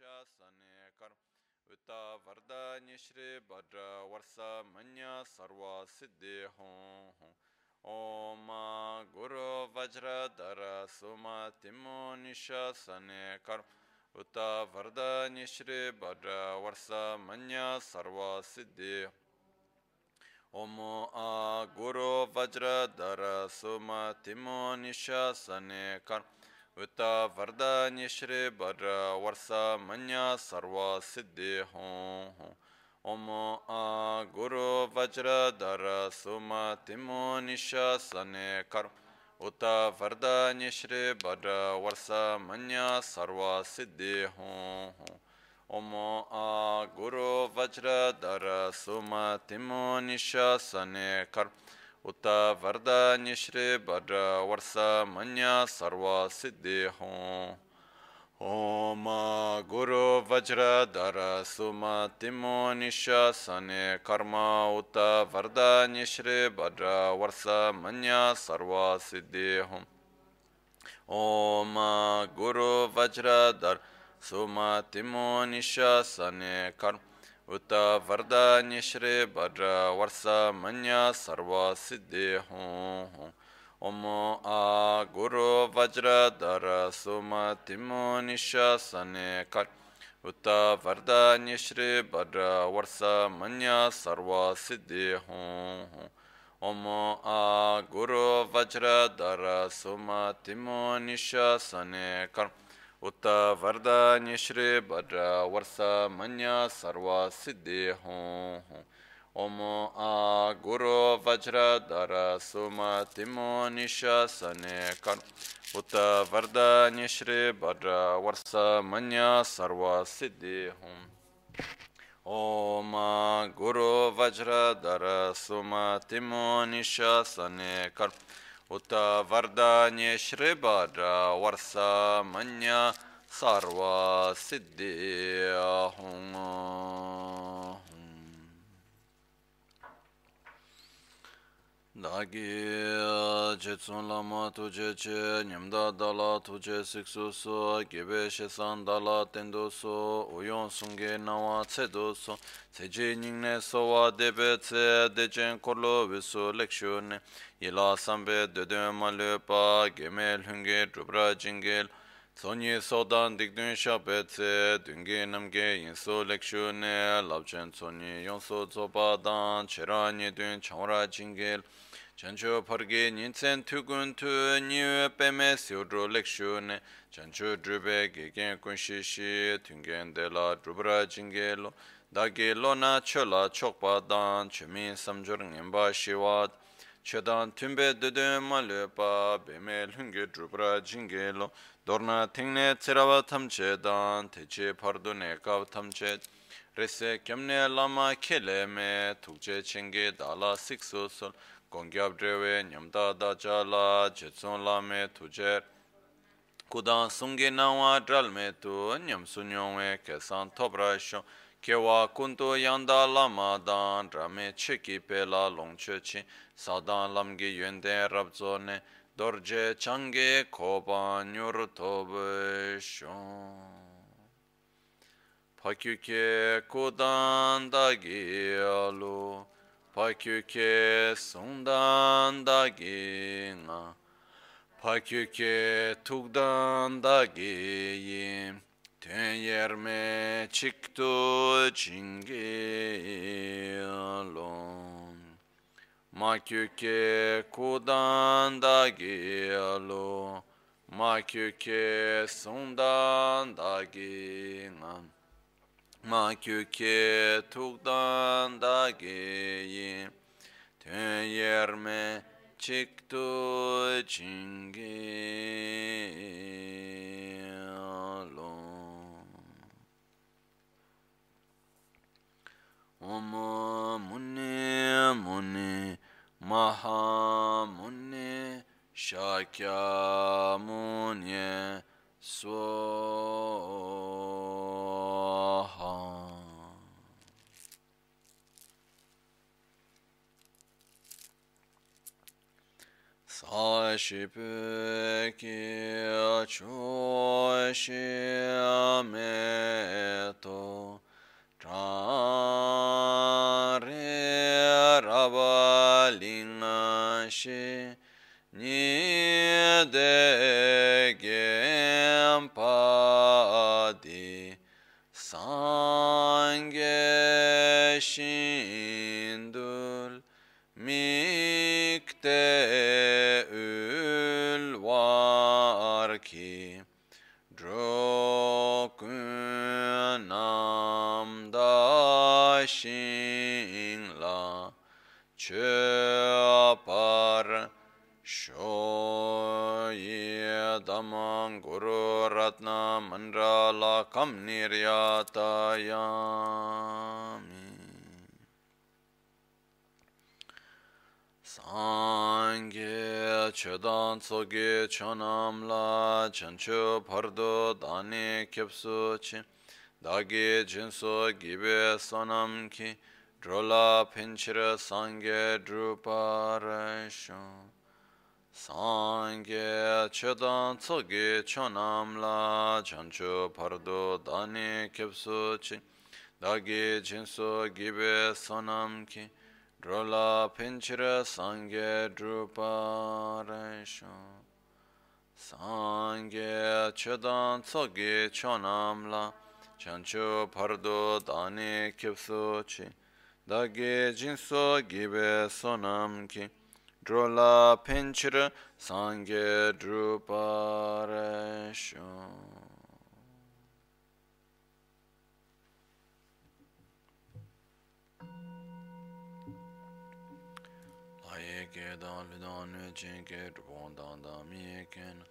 निशासने कर्म उता वरदान्य श्री भद्र वर्ष मन्य सर्व सिद्धि हों हों ओम गुरु वज्रधर सुमतिमो निशासने कर्म उत वरदान्य श्री भद्र वर्ष मन्य सर्व सिद्धि ओम आ गुरु वज्रधर सुमतिमो निशासने कर्म उत वरदान्य श्री वर वर्ष मन्य सर्व सिद्धि हों हों ओम आ गुरु वज्रधर सुमतिमो निशासने कर्म उत वरदान्य श्री वर वर्ष मन्य सर्व सिद्धि हों हों ओम आ गुरु वज्रधर सुमतिमो निशासने कर्म उत वरदान्य श्री भद्र वर्ष मन्य सर्व सिद्धि हों ओम गुरु वज्रधर सुमतिमो निशासने कर्म उत वरदान्य श्री भद्र वर्ष मन्य सर्व सिद्धि हों ओम गुरु वज्रधर सुमतिमो निशासने कर्म उत वरदान्य श्री भद्र वर्ष मन्य सर्व सिद्धि हों हों ओम आ गुरु वज्रधर सुमतिमो निशासने कर उत वरदान्य श्री भद्र वर्ष मन्य सर्व सिद्धि हों हों ओम आ गुरु वज्रधर सुमतिमो निशासने कर उत वरदान्य श्री भद्र वर्ष मन्य सर्व सिद्धि हों हों ओम आ गुरु वज्रधर सुमतिमो निशासने कर उत वरदान्य श्री भद्र वर्ष मन्य सर्व सिद्धि हों ओम गुरु वज्रधर सुमतिमो निशासने कर उत वरदान्य श्री भद्र dāgī chētsūn lāma tujē chē nyamdā dālā tujē sikṣu sō gībē shēsān dālā tēndō sō uyōn sūngē nāwā cēdō sō cējī nīngnē sōwā dēbē cē dēchēn kōrlō wīsū lēkshū nē yilā sāmbē dēdē mā lēpā gēmē lhūngē drupra jīngē Sonyi sodan dikdun shabetse, dungi namge yinso lekshu ne, labchen sonyi yonso zobadan, cheranyi dun changra jingil, chancho pargi nyinsen tukun tu niwe peme siudru lekshu ne, chancho drube gegen kunshishi, tungen dela drubra jingil, dagi lona chola chokbadan, chumi samjur ngenba shiwad, chedan tumbe dede ma le pa be me lhungge drupra jingge lo. Dorna tingne tsirawa tamche dan teche pardo ne kav tamche rese kemne lama kele me tukje chenge dala sikso sol. Gongyab drewe nyamda da chala jetson la me tuje kudan sungge nawa dral me tu nyam sunyong we kesan tobra shon kewa kunto yanda lama dan rame cheki pe la longche chi. sadan lamgi yönde rabzone dorje çange koban yurtobu şon. Pakyuke kudan da giyalu, pakyuke sundan da gina, pakyuke tugdan da giyim, ten yerme çıktı çingiyalu makyuke kudan da gelo. Makyuke sundan da gingan makyuke tukdan da geyim. Ten yerme çıktı çingi alon Om Muni Muni Mahamunni Şakyamunye Soha Saşipeki Çoşi Ameto. Chāre rāpa līṅā shī nī de gyēm pādī sāṅ 心了，却把说耶达曼古鲁拉那曼扎拉卡姆尼亚塔亚米。Sāṅgī chidāṅ tsōgī chōnāṁ lā chañchū pārdu dāni kipsū chīm dāgī jīnsō gībē sōnam kī drolā pinchirā sāngē drupārāśu sāngē chedan tsogī chonam lā chanchu pardu dāni kipsu chī dāgī jīnsō gībē sōnam kī Drola pinchira sangye drupa resho Sangye chedan tsogi chonamla chancho pardo dani kyepso chi. Dage jinso gibe sonam ki. Drola penchir sange drupare shon Ayeke dan le dan ne chen ke drupon dan dan mi ken.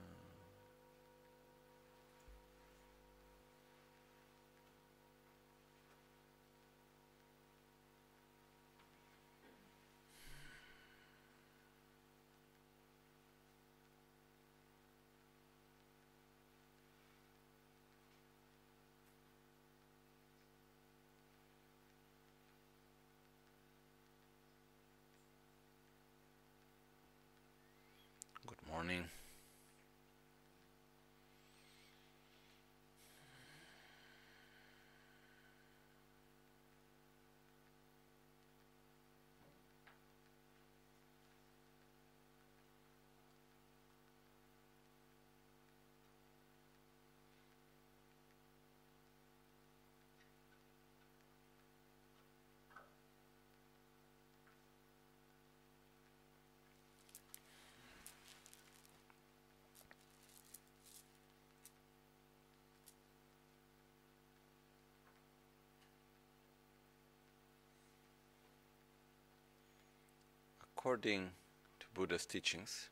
According to Buddha's teachings,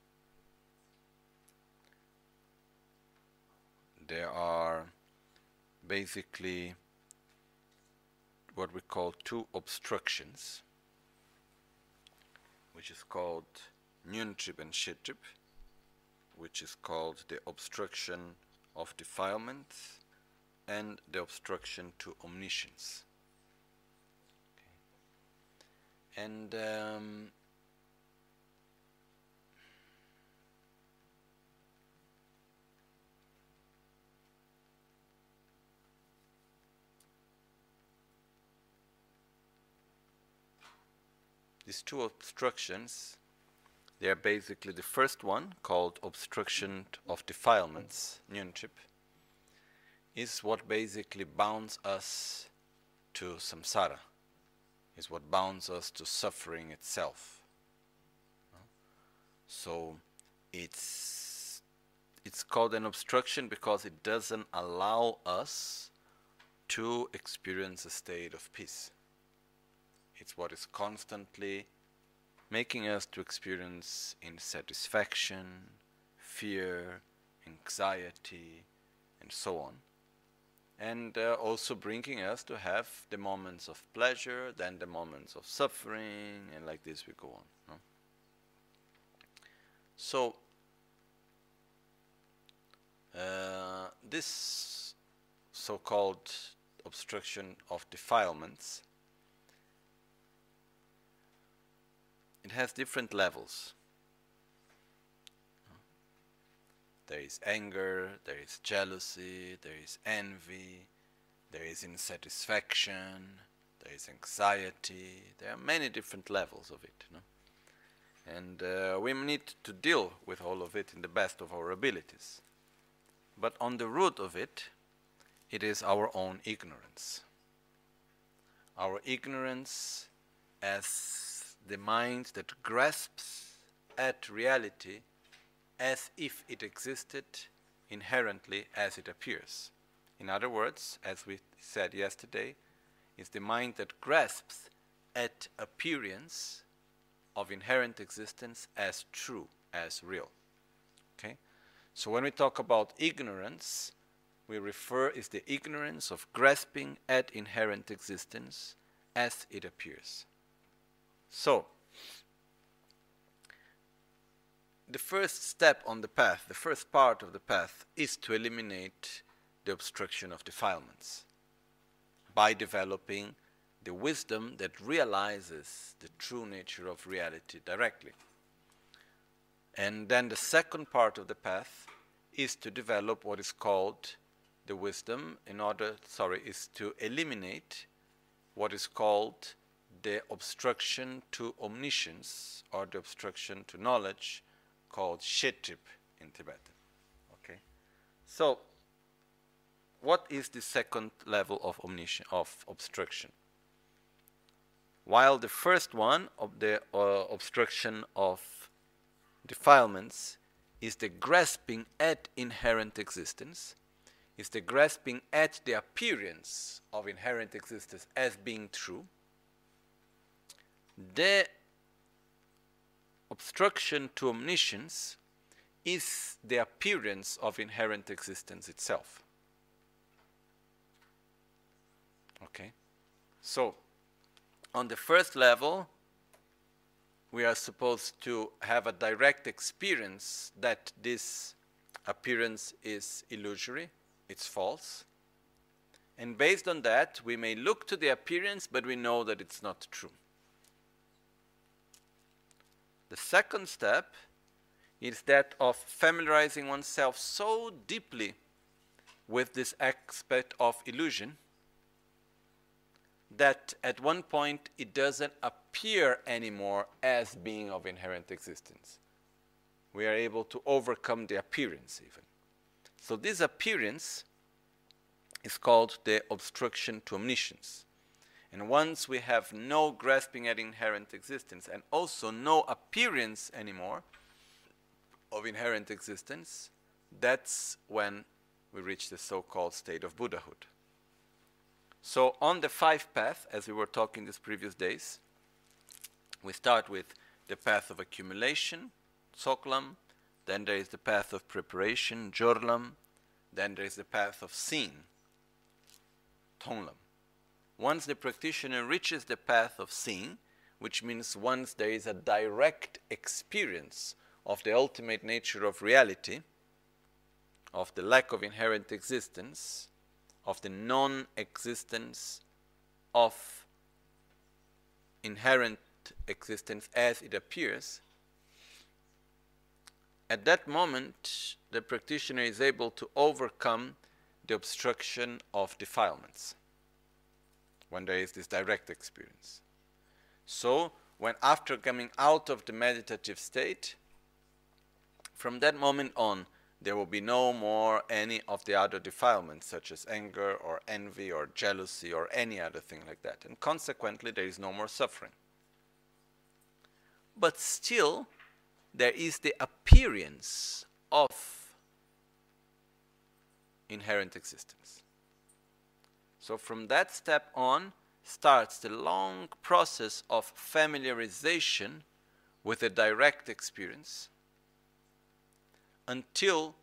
there are basically what we call two obstructions, which is called Nyuntrip and Shetrip, which is called the obstruction of defilement and the obstruction to omniscience. And um, these two obstructions they are basically the first one called obstruction of defilements nyunchip is what basically bounds us to samsara is what bounds us to suffering itself. So it's it's called an obstruction because it doesn't allow us to experience a state of peace it's what is constantly making us to experience insatisfaction, fear, anxiety, and so on. And uh, also bringing us to have the moments of pleasure, then the moments of suffering, and like this we go on. No? So, uh, this so called obstruction of defilements it has different levels. There is anger, there is jealousy, there is envy, there is insatisfaction, there is anxiety, there are many different levels of it. No? And uh, we need to deal with all of it in the best of our abilities. But on the root of it, it is our own ignorance. Our ignorance as the mind that grasps at reality as if it existed inherently as it appears. In other words, as we said yesterday, is the mind that grasps at appearance of inherent existence as true, as real. Okay? So when we talk about ignorance, we refer is the ignorance of grasping at inherent existence as it appears. So, the first step on the path, the first part of the path, is to eliminate the obstruction of defilements by developing the wisdom that realizes the true nature of reality directly. And then the second part of the path is to develop what is called the wisdom in order, sorry, is to eliminate what is called the obstruction to omniscience or the obstruction to knowledge called Shetip in Tibetan. Okay? So, what is the second level of omniscience, of obstruction? While the first one of the uh, obstruction of defilements is the grasping at inherent existence, is the grasping at the appearance of inherent existence as being true, the obstruction to omniscience is the appearance of inherent existence itself. Okay? So, on the first level, we are supposed to have a direct experience that this appearance is illusory, it's false. And based on that, we may look to the appearance, but we know that it's not true. The second step is that of familiarizing oneself so deeply with this aspect of illusion that at one point it doesn't appear anymore as being of inherent existence. We are able to overcome the appearance, even. So, this appearance is called the obstruction to omniscience. And once we have no grasping at inherent existence and also no appearance anymore of inherent existence, that's when we reach the so called state of Buddhahood. So, on the five path, as we were talking these previous days, we start with the path of accumulation, Soklam, then there is the path of preparation, Jorlam, then there is the path of seeing, Tonglam. Once the practitioner reaches the path of seeing, which means once there is a direct experience of the ultimate nature of reality, of the lack of inherent existence, of the non existence of inherent existence as it appears, at that moment the practitioner is able to overcome the obstruction of defilements when there is this direct experience. So, when after coming out of the meditative state, from that moment on, there will be no more any of the other defilements, such as anger or envy or jealousy or any other thing like that. And consequently, there is no more suffering. But still, there is the appearance of inherent existence. So from that step on starts the long process of familiarization with a direct experience until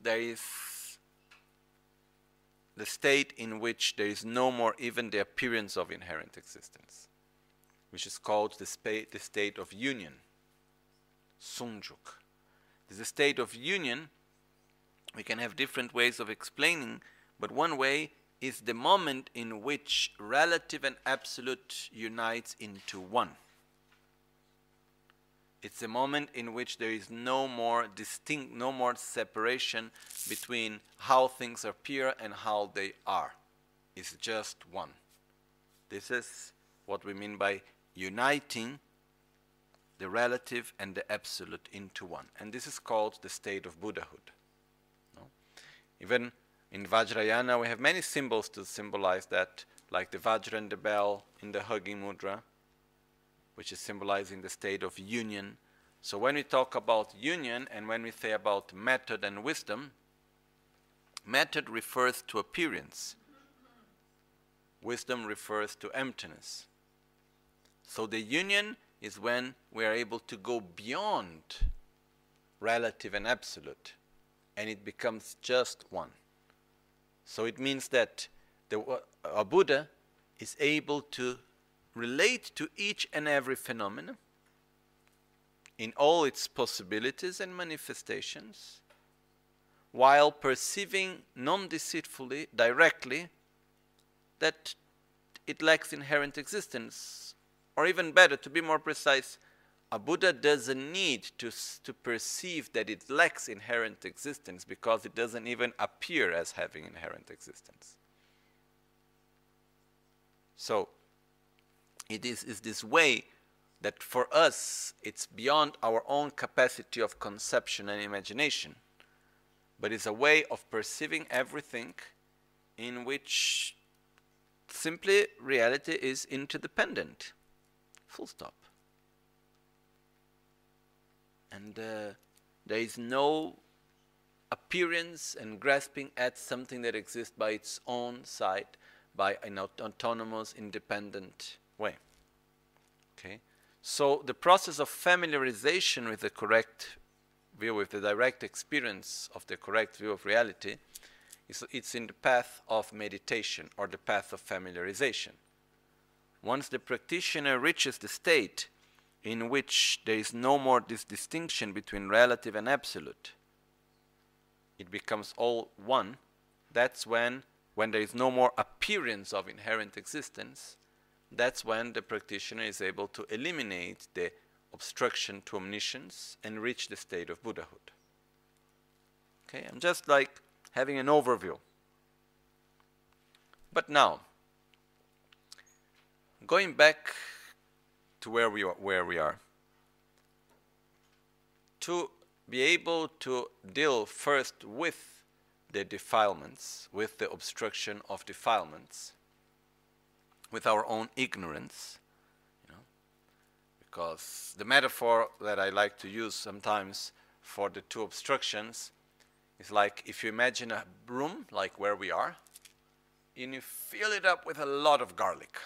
there is the state in which there is no more even the appearance of inherent existence, which is called the, the state of union, sunjuk. This is a state of union. We can have different ways of explaining, but one way is the moment in which relative and absolute unites into one. It's a moment in which there is no more distinct, no more separation between how things appear and how they are. It's just one. This is what we mean by uniting the relative and the absolute into one. And this is called the state of Buddhahood. No? Even in Vajrayana, we have many symbols to symbolize that, like the Vajra and the bell in the hugging mudra, which is symbolizing the state of union. So when we talk about union and when we say about method and wisdom, method refers to appearance, wisdom refers to emptiness. So the union is when we are able to go beyond relative and absolute and it becomes just one. So it means that the, a Buddha is able to relate to each and every phenomenon in all its possibilities and manifestations while perceiving non deceitfully, directly, that it lacks inherent existence or even better, to be more precise, a Buddha doesn't need to, to perceive that it lacks inherent existence because it doesn't even appear as having inherent existence. So, it is, is this way that for us it's beyond our own capacity of conception and imagination, but it's a way of perceiving everything in which simply reality is interdependent. Full stop. And uh, there is no appearance and grasping at something that exists by its own side, by an autonomous, independent way. Okay? So the process of familiarization with the correct view, with the direct experience of the correct view of reality, is it's in the path of meditation or the path of familiarization once the practitioner reaches the state in which there is no more this distinction between relative and absolute, it becomes all one, that's when, when there is no more appearance of inherent existence, that's when the practitioner is able to eliminate the obstruction to omniscience and reach the state of Buddhahood. Okay, I'm just like having an overview. But now, going back to where we are, where we are. To be able to deal first with the defilements, with the obstruction of defilements, with our own ignorance, you know, because the metaphor that I like to use sometimes for the two obstructions is like if you imagine a room like where we are, and you fill it up with a lot of garlic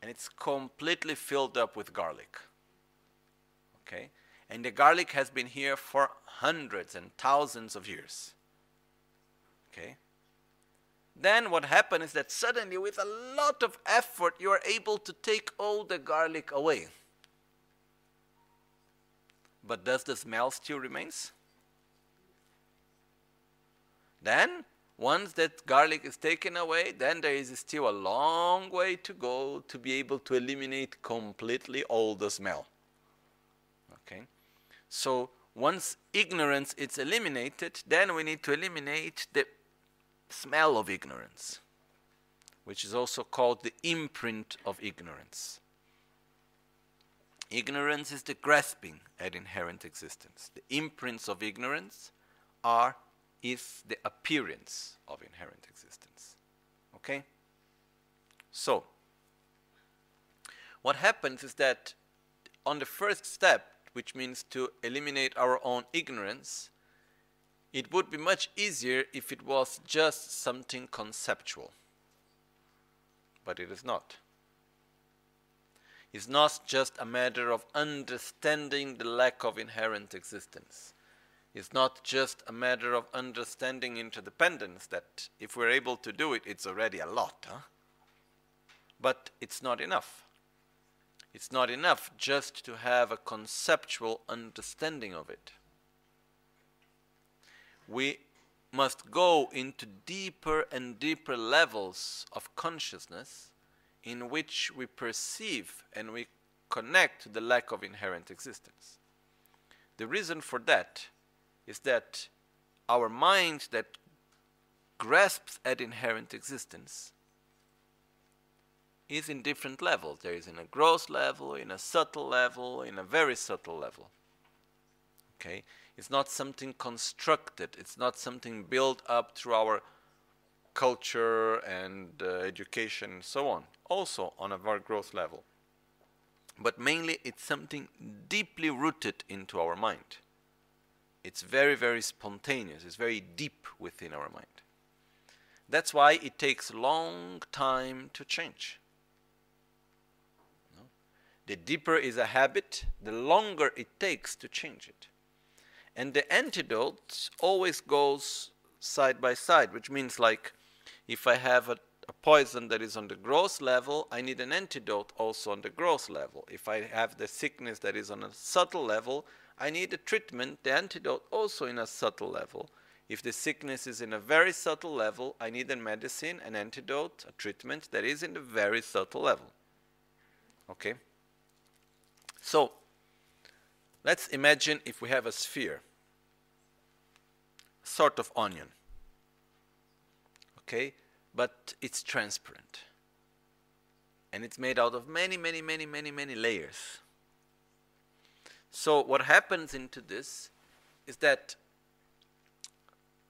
and it's completely filled up with garlic. Okay? And the garlic has been here for hundreds and thousands of years. Okay? Then what happens is that suddenly, with a lot of effort, you are able to take all the garlic away. But does the smell still remains? Then once that garlic is taken away, then there is still a long way to go to be able to eliminate completely all the smell. Okay? So once ignorance is eliminated, then we need to eliminate the smell of ignorance, which is also called the imprint of ignorance. Ignorance is the grasping at inherent existence. The imprints of ignorance are is the appearance of inherent existence. Okay? So, what happens is that on the first step, which means to eliminate our own ignorance, it would be much easier if it was just something conceptual. But it is not. It's not just a matter of understanding the lack of inherent existence. It's not just a matter of understanding interdependence, that if we're able to do it, it's already a lot. Huh? But it's not enough. It's not enough just to have a conceptual understanding of it. We must go into deeper and deeper levels of consciousness in which we perceive and we connect to the lack of inherent existence. The reason for that is that our mind that grasps at inherent existence is in different levels. There is in a gross level, in a subtle level, in a very subtle level. Okay? It's not something constructed, it's not something built up through our culture and uh, education and so on, also on a very gross level. But mainly it's something deeply rooted into our mind. It's very, very spontaneous, it's very deep within our mind. That's why it takes long time to change. No? The deeper is a habit, the longer it takes to change it. And the antidote always goes side by side, which means like if I have a, a, poison that is on the gross level, I need an antidote also on the gross level. If I have the sickness that is on a subtle level, I need a treatment, the antidote also in a subtle level. If the sickness is in a very subtle level, I need a medicine, an antidote, a treatment that is in a very subtle level. Okay? So, let's imagine if we have a sphere, sort of onion. Okay? But it's transparent. And it's made out of many, many, many, many, many layers. So, what happens into this is that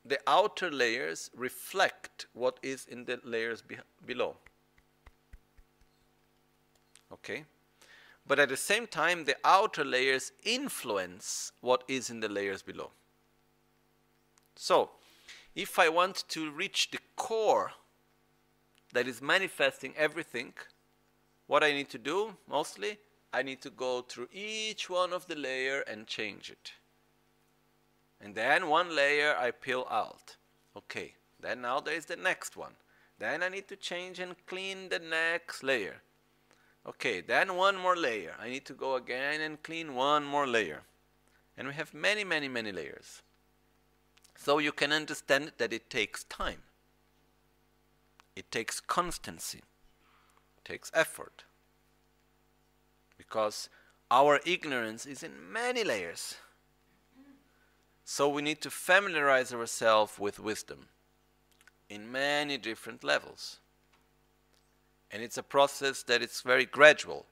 the outer layers reflect what is in the layers be below. Okay? But at the same time, the outer layers influence what is in the layers below. So, if I want to reach the core that is manifesting everything, what I need to do mostly, I need to go through each one of the layer and change it. And then one layer I peel out. Okay, then now there is the next one. Then I need to change and clean the next layer. Okay, then one more layer. I need to go again and clean one more layer. And we have many, many, many layers. So you can understand that it takes time. It takes constancy. It takes effort. Because our ignorance is in many layers. So we need to familiarize ourselves with wisdom in many different levels. And it's a process that is very gradual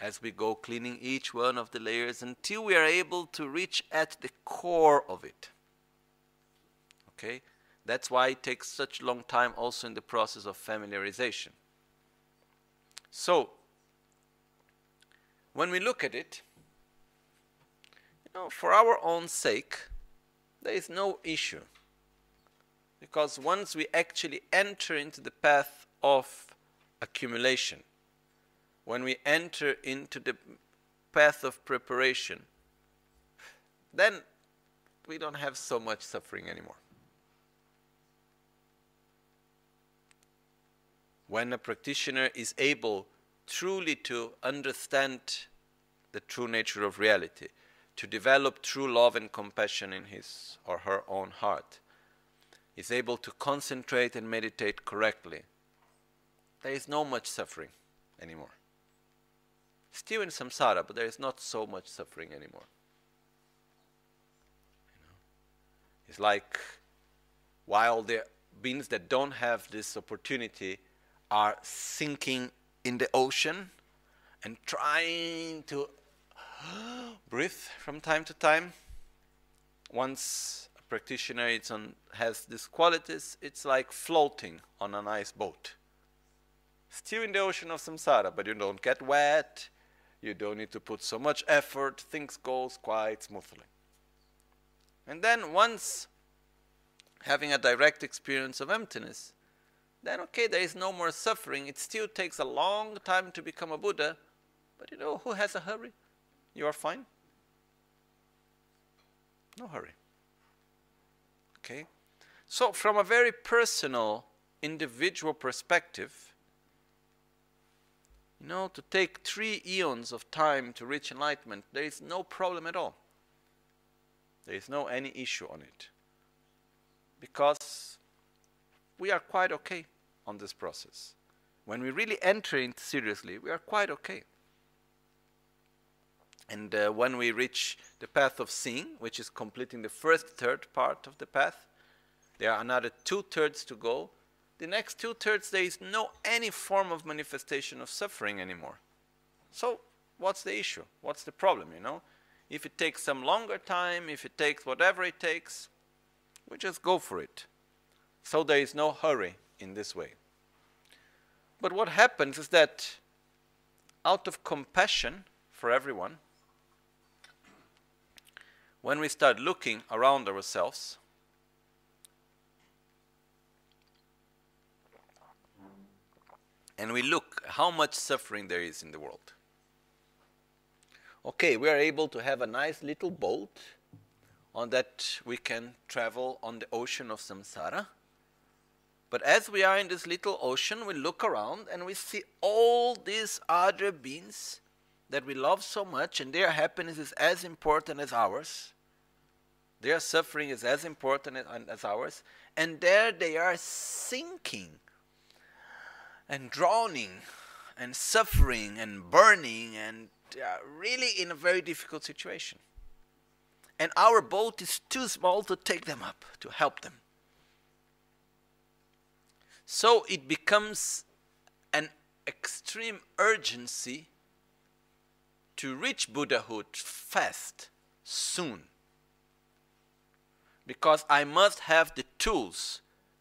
as we go cleaning each one of the layers until we are able to reach at the core of it. Okay? That's why it takes such long time also in the process of familiarization. So, when we look at it, you know, for our own sake, there is no issue. Because once we actually enter into the path of accumulation, when we enter into the path of preparation, then we don't have so much suffering anymore. When a practitioner is able truly to understand the true nature of reality, to develop true love and compassion in his or her own heart, is able to concentrate and meditate correctly, there is no much suffering anymore. Still in samsara, but there is not so much suffering anymore. You know? It's like while the beings that don't have this opportunity are sinking in the ocean and trying to breathe from time to time. Once a practitioner on, has these qualities, it's like floating on a nice boat. Still in the ocean of samsara, but you don't get wet, you don't need to put so much effort, things goes quite smoothly. And then once having a direct experience of emptiness, then okay, there is no more suffering. It still takes a long time to become a Buddha, but you know, who has a hurry? You are fine. No hurry. Okay? So, from a very personal, individual perspective, you know, to take three eons of time to reach enlightenment, there is no problem at all. There is no any issue on it. Because we are quite okay on this process. When we really enter it seriously, we are quite okay. And uh, when we reach the path of seeing, which is completing the first third part of the path, there are another two thirds to go. the next two thirds there is no any form of manifestation of suffering anymore. So what's the issue? What's the problem, you know? If it takes some longer time, if it takes whatever it takes, we just go for it. So there is no hurry in this way. But what happens is that out of compassion for everyone, when we start looking around ourselves, and we look how much suffering there is in the world. Okay, we are able to have a nice little boat on that we can travel on the ocean of samsara. But as we are in this little ocean, we look around and we see all these other beings that we love so much, and their happiness is as important as ours. Their suffering is as important as ours, and there they are sinking and drowning and suffering and burning and really in a very difficult situation. And our boat is too small to take them up, to help them. So it becomes an extreme urgency to reach Buddhahood fast, soon. Because I must have the tools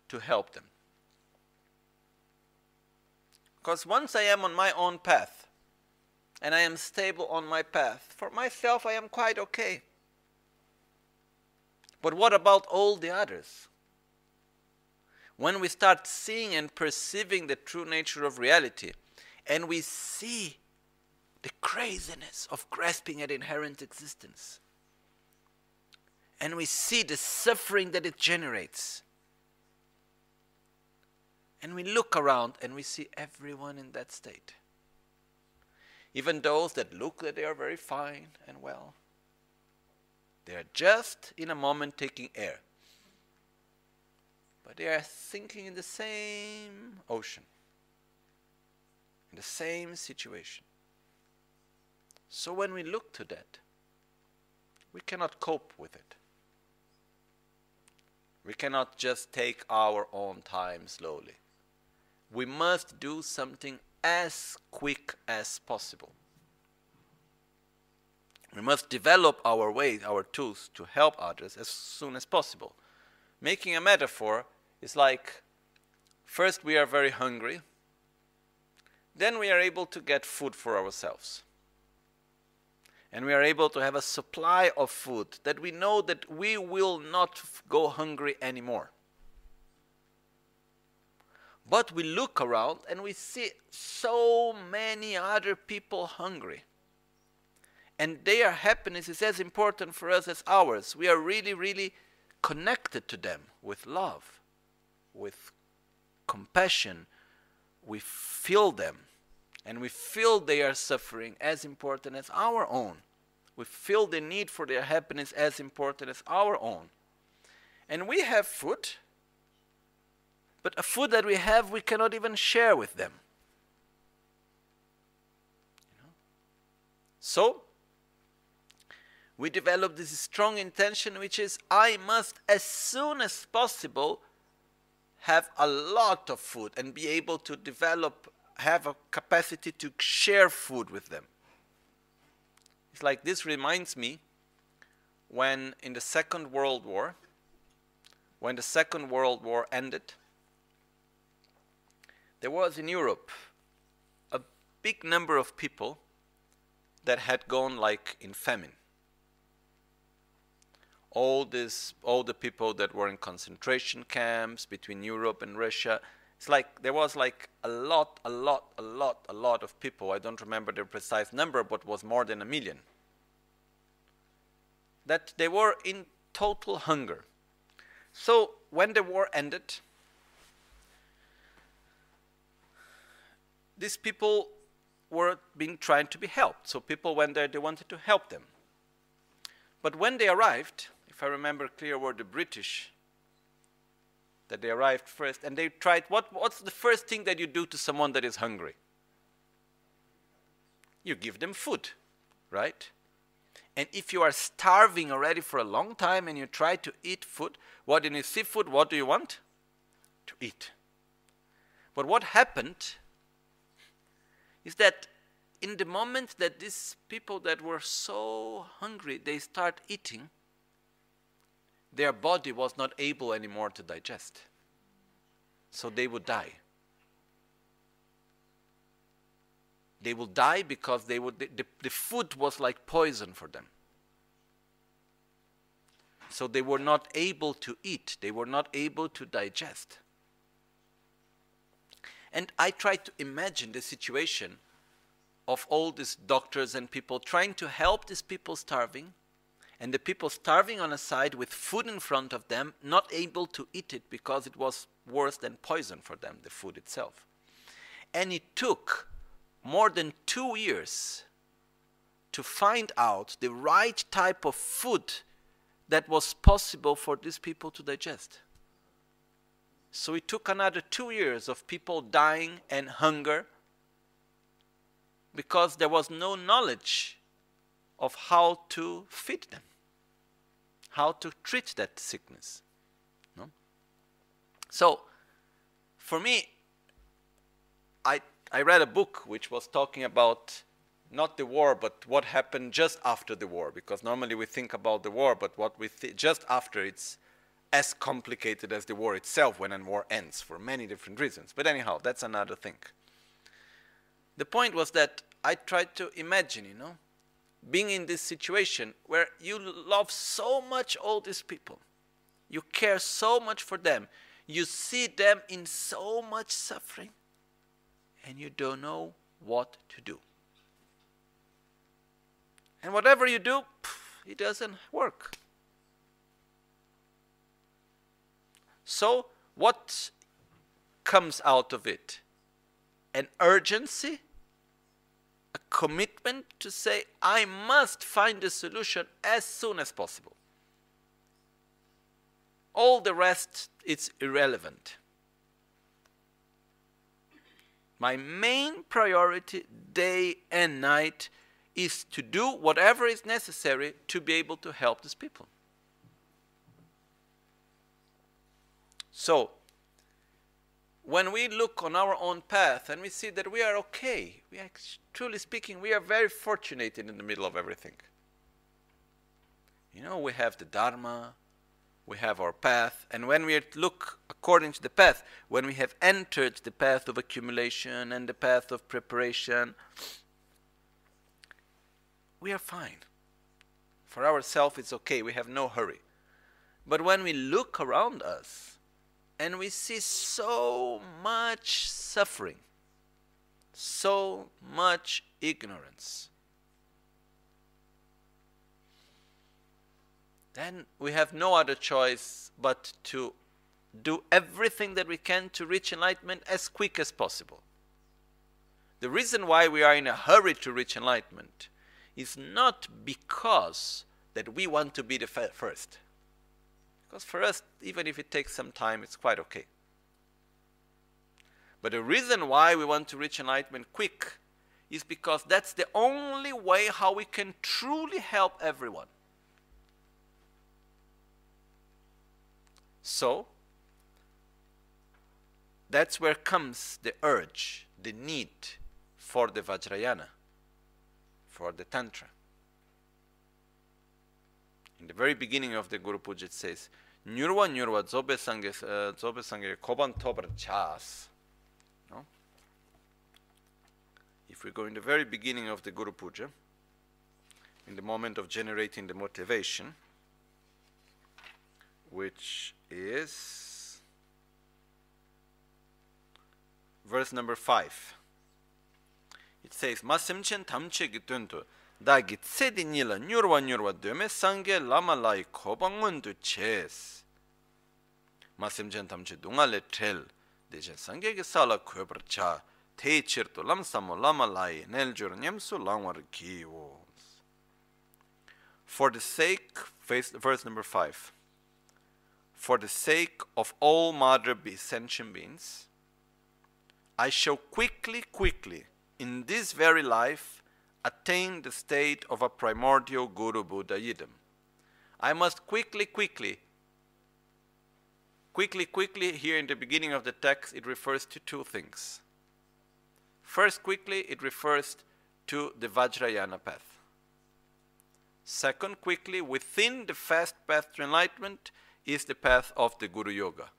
to help them. Because once I am on my own path, and I am stable on my path, for myself I am quite okay. But what about all the others? When we start seeing and perceiving the true nature of reality, and we see the craziness of grasping at inherent existence, and we see the suffering that it generates, and we look around and we see everyone in that state. Even those that look that they are very fine and well. They are just in a moment taking air. But they are thinking in the same ocean, in the same situation. So when we look to that, we cannot cope with it. We cannot just take our own time slowly we must do something as quick as possible. We must develop our ways, our tools to help others as soon as possible. Making a metaphor is like first we are very hungry, then we are able to get food for ourselves. And we are able to have a supply of food that we know that we will not go hungry anymore. But we look around and we see so many other people hungry. And their happiness is as important for us as ours. We are really, really connected to them with love, with compassion. We feel them. And we feel their suffering as important as our own. We feel the need for their happiness as important as our own. And we have food but a food that we have, we cannot even share with them. You know? So, we develop this strong intention, which is I must, as soon as possible, have a lot of food and be able to develop, have a capacity to share food with them. It's like this reminds me when in the Second World War, when the Second World War ended, there was in Europe a big number of people that had gone like in famine. All this, all the people that were in concentration camps between Europe and Russia. It's like there was like a lot, a lot, a lot, a lot of people. I don't remember the precise number, but was more than a million. That they were in total hunger. So when the war ended, these people were being trying to be helped. So people went there, they wanted to help them. But when they arrived, if I remember clear, were the British that they arrived first, and they tried. What, what's the first thing that you do to someone that is hungry? You give them food, right? And if you are starving already for a long time and you try to eat food, what when you see food, what do you want? To eat. But what happened is that in the moment that these people that were so hungry they start eating their body was not able anymore to digest. So they would die. They will die because they would the, the food was like poison for them. So they were not able to eat. They were not able to digest. And i tried to imagine the situation of all these doctors and people trying to help these people starving, and the people starving on a side with food in front of them, not able to eat it because it was worse than poison for them, the food itself. And it took more than two years to find out the right type of food that was possible for these people to digest. So it took another two years of people dying and hunger because there was no knowledge of how to feed them, how to treat that sickness. No? So, for me, I, I read a book which was talking about not the war, but what happened just after the war, because normally we think about the war, but what we just after it's as complicated as the war itself when a war ends for many different reasons. But anyhow, that's another thing. The point was that I tried to imagine, you know, being in this situation where you love so much all these people, you care so much for them, you see them in so much suffering, and you don't know what to do. And whatever you do, it doesn't work. So, what comes out of it? An urgency commitment to say, I must find a solution as soon as possible. All the rest is irrelevant. My main priority, day and night, is to do whatever is necessary to be able to help these people. So, when we look on our own path and we see that we are okay, we truly speaking, we are very fortunate in the middle of everything. You know, we have the Dharma, we have our path, and when we look according to the path, when we have entered the path of accumulation and the path of preparation, we are fine. For ourselves, it's okay, we have no hurry. But when we look around us, and we see so much suffering, so much ignorance. Then we have no other choice but to do everything that we can to reach enlightenment as quick as possible. The reason why we are in a hurry to reach enlightenment is not because that we want to be the first. Because for us, even if it takes some time, it's quite okay. But the reason why we want to reach enlightenment quick is because that's the only way how we can truly help everyone. So, that's where comes the urge, the need for the Vajrayana, for the Tantra. In the very beginning of the Guru Puja, it says, Nyurwa nyurwa zobe sange eh, sange koban tobar chas. No? If we go in the very beginning of the Guru Puja, in the moment of generating the motivation, which is verse number 5. It says, Masimchen tamche gituntu, da gitsedi nila nyurwa nyurwa döme sange lama lai kobangundu ches. Masimchen tamche dungale tel, deje sange gisala köbrcha lam lama lai nel langwar kiwo. For the sake, verse number 5. For the sake of all mother be sentient beings, I shall quickly, quickly, in this very life, attain the state of a primordial Guru Buddha Yidam. I must quickly, quickly, quickly, quickly, here in the beginning of the text, it refers to two things First, quickly, it refers to the Vajrayana path. Second, quickly, within the fast path to enlightenment is the path of the Guru Yoga,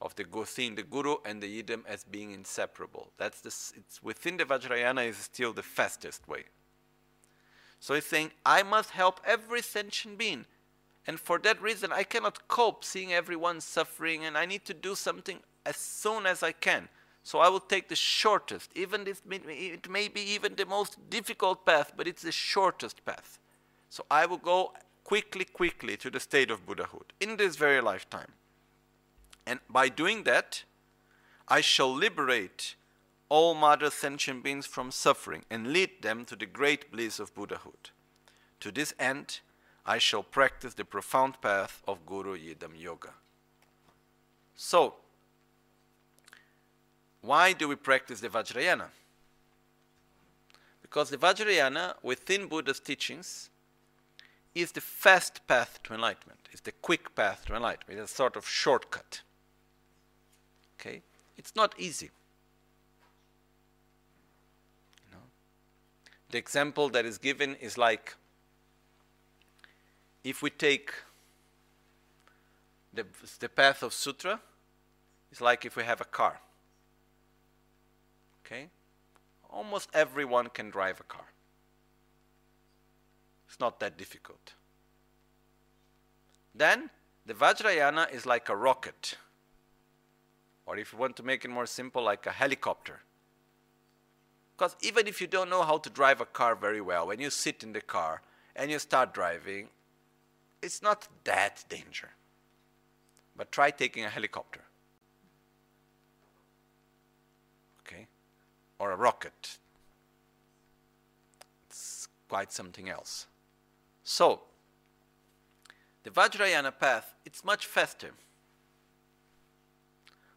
of the seeing the Guru and the Yidam as being inseparable. That's the, it's within the Vajrayana is still the fastest way. So he's saying, I must help every sentient being. And for that reason, I cannot cope seeing everyone suffering, and I need to do something as soon as I can. So I will take the shortest, even if it may be even the most difficult path, but it's the shortest path. So I will go quickly, quickly to the state of Buddhahood in this very lifetime. And by doing that, I shall liberate all mother sentient beings from suffering and lead them to the great bliss of Buddhahood. To this end, I shall practice the profound path of Guru Yidam Yoga. So, why do we practice the Vajrayana? Because the Vajrayana, within Buddha's teachings, is the fast path to enlightenment, it's the quick path to enlightenment, it's a sort of shortcut. Okay? It's not easy. The example that is given is like if we take the, the path of sutra, it's like if we have a car. Okay? Almost everyone can drive a car. It's not that difficult. Then the Vajrayana is like a rocket. Or if you want to make it more simple, like a helicopter. Because even if you don't know how to drive a car very well, when you sit in the car and you start driving, it's not that danger. But try taking a helicopter. Okay? Or a rocket. It's quite something else. So, the Vajrayana path, it's much faster.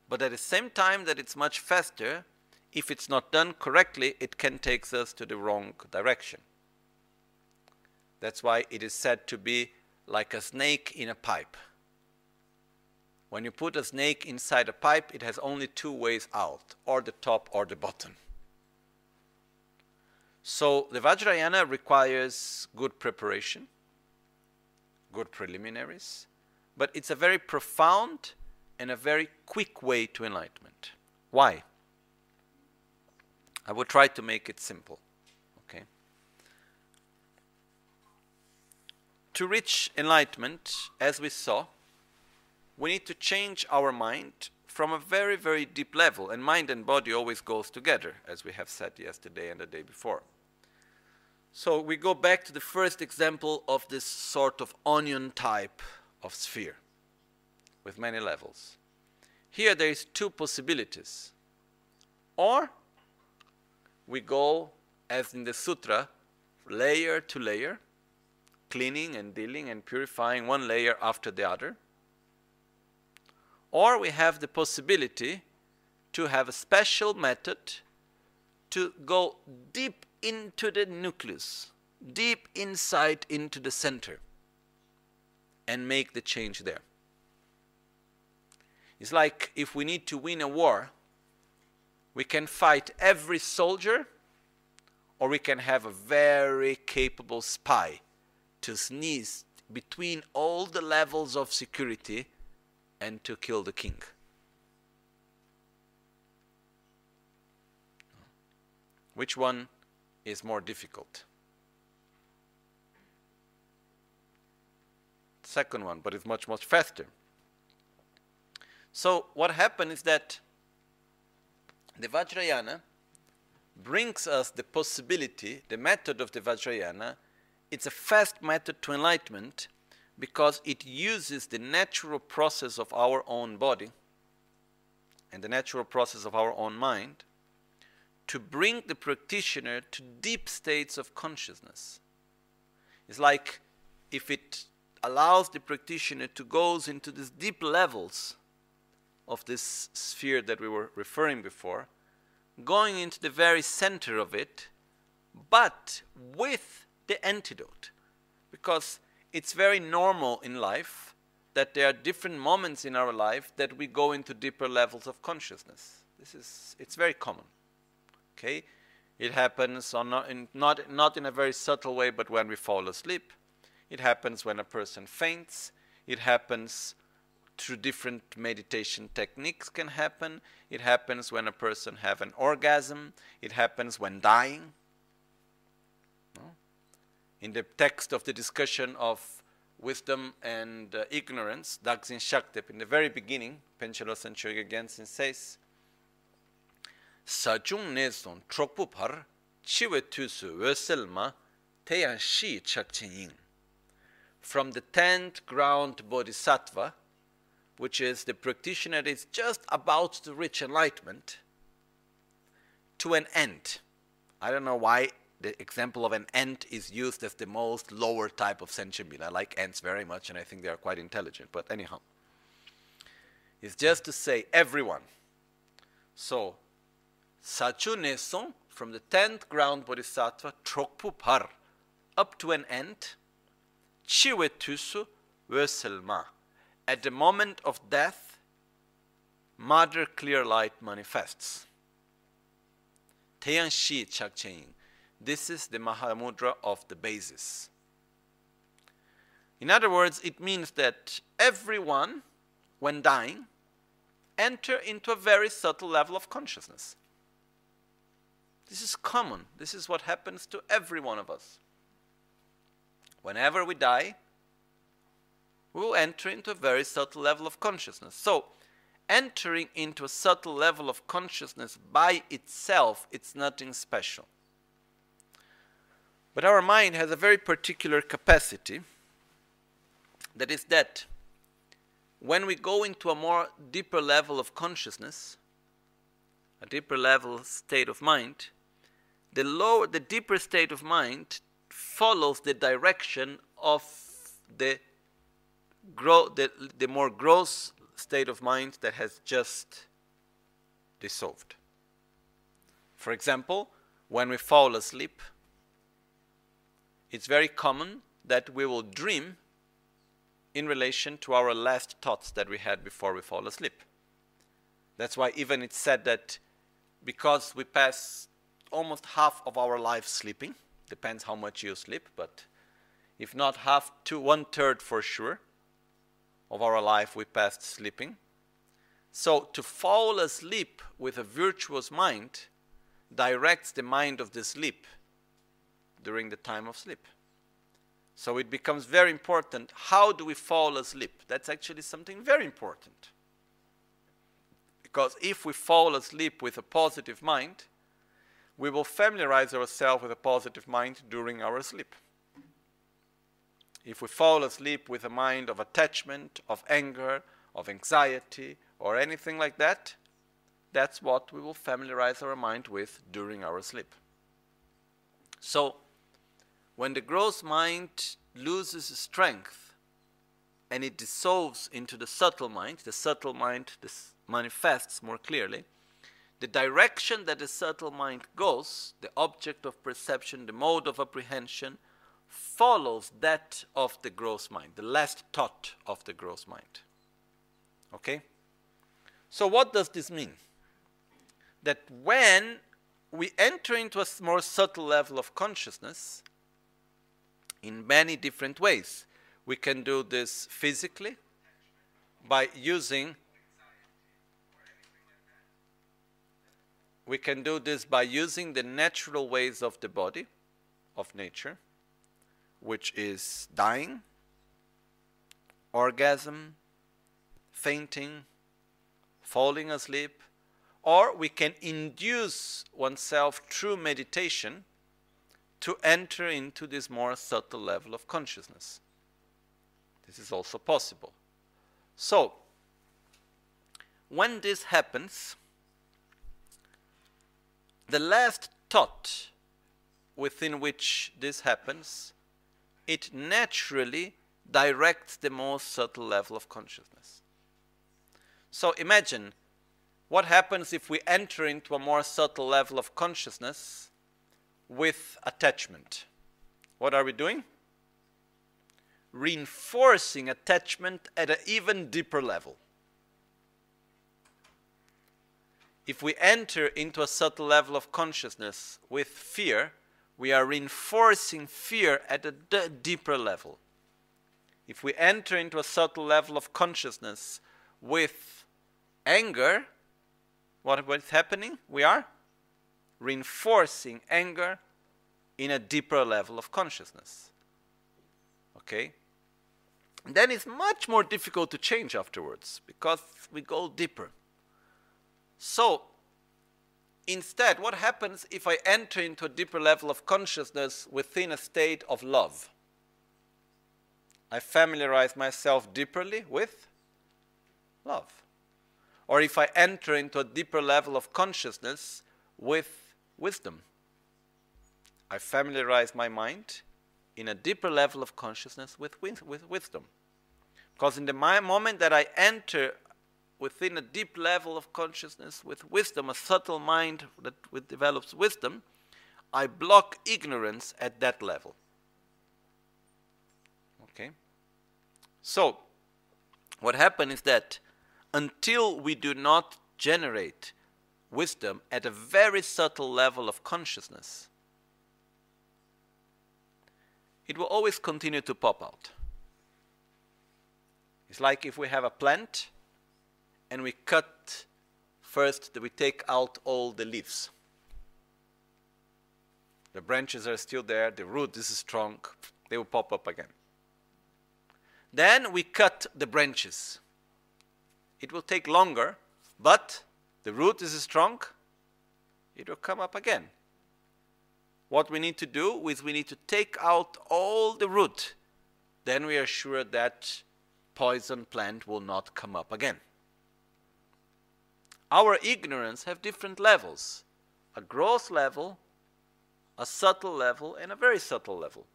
But at the same time that it's much faster, if it's not done correctly, it can take us to the wrong direction. That's why it is said to be like a snake in a pipe. When you put a snake inside a pipe, it has only two ways out, or the top or the bottom. So the Vajrayana requires good preparation, good preliminaries, but it's a very profound and a very quick way to enlightenment. Why? I will try to make it simple. Okay. to reach enlightenment, as we saw, we need to change our mind from a very, very deep level. And mind and body always goes together, as we have said yesterday and the day before. So we go back to the first example of this sort of onion type of sphere with many levels. Here there is two possibilities. Or we go, as in the sutra, layer to layer, cleaning and dealing and purifying one layer after the other. Or we have the possibility to have a special method to go deep into the nucleus, deep inside into the center, and make the change there. It's like if we need to win a war, we can fight every soldier, or we can have a very capable spy to sneeze between all the levels of security and to kill the king. Which one is more difficult? Second one, but it's much, much faster. So, what happened is that the Vajrayana brings us the possibility, the method of the Vajrayana it's a fast method to enlightenment because it uses the natural process of our own body and the natural process of our own mind to bring the practitioner to deep states of consciousness. It's like if it allows the practitioner to go into these deep levels of this sphere that we were referring before, going into the very center of it, but with the antidote. Because it's very normal in life that there are different moments in our life that we go into deeper levels of consciousness. This is it's very common. Okay? It happens on not in, not, not in a very subtle way, but when we fall asleep. It happens when a person faints. It happens through different meditation techniques can happen. It happens when a person have an orgasm. It happens when dying. In the text of the discussion of wisdom and uh, ignorance, Dagzin Shaktep, in the very beginning, Penchelo From the tenth ground bodhisattva, which is the practitioner is just about to reach enlightenment, to an end. I don't know why the example of an ant is used as the most lower type of sentient being. I like ants very much and I think they are quite intelligent, but anyhow. It's just to say everyone. So, Sachu Neson, from the 10th ground bodhisattva, Trokpu Par, up to an end, Chiwe Tusu Veselma at the moment of death, Mother Clear Light manifests. Shi Chakchen. This is the Mahamudra of the basis. In other words, it means that everyone, when dying, enter into a very subtle level of consciousness. This is common. This is what happens to every one of us. Whenever we die, we will enter into a very subtle level of consciousness. So, entering into a subtle level of consciousness by itself, it's nothing special. But our mind has a very particular capacity that is that when we go into a more deeper level of consciousness, a deeper level state of mind, the lower the deeper state of mind follows the direction of the grow, the, the more gross state of mind that has just dissolved. For example, when we fall asleep, it's very common that we will dream in relation to our last thoughts that we had before we fall asleep. That's why even it's said that because we pass almost half of our life sleeping, depends how much you sleep, but if not half to one third for sure, of our life we passed sleeping. So to fall asleep with a virtuous mind directs the mind of the sleep during the time of sleep. So it becomes very important how do we fall asleep? That's actually something very important. Because if we fall asleep with a positive mind, we will familiarize ourselves with a positive mind during our sleep. If we fall asleep with a mind of attachment, of anger, of anxiety, or anything like that, that's what we will familiarize our mind with during our sleep. So, when the gross mind loses strength and it dissolves into the subtle mind, the subtle mind manifests more clearly, the direction that the subtle mind goes, the object of perception, the mode of apprehension, follows that of the gross mind, the last thought of the gross mind. Okay? So, what does this mean? That when we enter into a more subtle level of consciousness, in many different ways, we can do this physically by using we can do this by using the natural ways of the body of nature which is dying, orgasm, fainting, falling asleep, or we can induce oneself through meditation to enter into this more subtle level of consciousness. This is also possible. So, when this happens, the last thought within which this happens it naturally directs the most subtle level of consciousness. So imagine what happens if we enter into a more subtle level of consciousness with attachment. What are we doing? reinforcing attachment at an even deeper level. If we enter into a subtle level of consciousness with fear, we are reinforcing fear at a d- deeper level. If we enter into a subtle level of consciousness with anger, what, is happening? We are reinforcing anger in a deeper level of consciousness. Okay? And then it's much more difficult to change afterwards because we go deeper. So, instead, what happens if I enter into a deeper level of consciousness within a state of love? I familiarize myself deeply with love. Or if I enter into a deeper level of consciousness with wisdom, I familiarize my mind in a deeper level of consciousness with, with wisdom. Because in the moment that I enter within a deep level of consciousness with wisdom, a subtle mind that develops wisdom, I block ignorance at that level. Okay? So, what happens is that until we do not generate wisdom at a very subtle level of consciousness, it will always continue to pop out. It's like if we have a plant and we cut first, we take out all the leaves. The branches are still there, the root is strong, they will pop up again. Then we cut the branches. It will take longer, but the root is strong, it will come up again. What we need to do is we need to take out all the root. Then we are sure that poison plant will not come up again. Our ignorance have different levels. A gross level, a subtle level, and a very subtle level.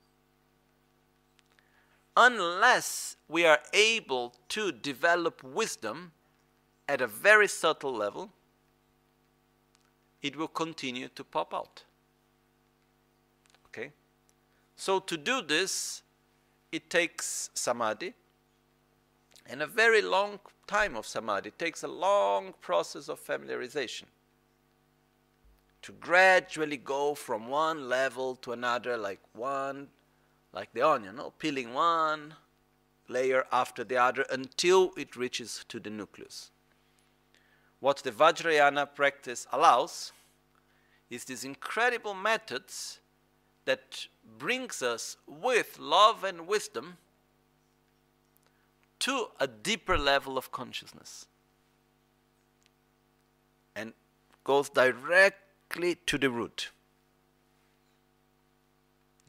Unless we are able to develop wisdom at a very subtle level, it will continue to pop out. Okay? So to do this, it takes samadhi and a very long time of samadhi. It takes a long process of familiarization to gradually go from one level to another, like one, like the onion, no? peeling one layer after the other until it reaches to the nucleus. What the Vajrayana practice allows is these incredible methods that brings us with love and wisdom to a deeper level of consciousness and goes directly to the root.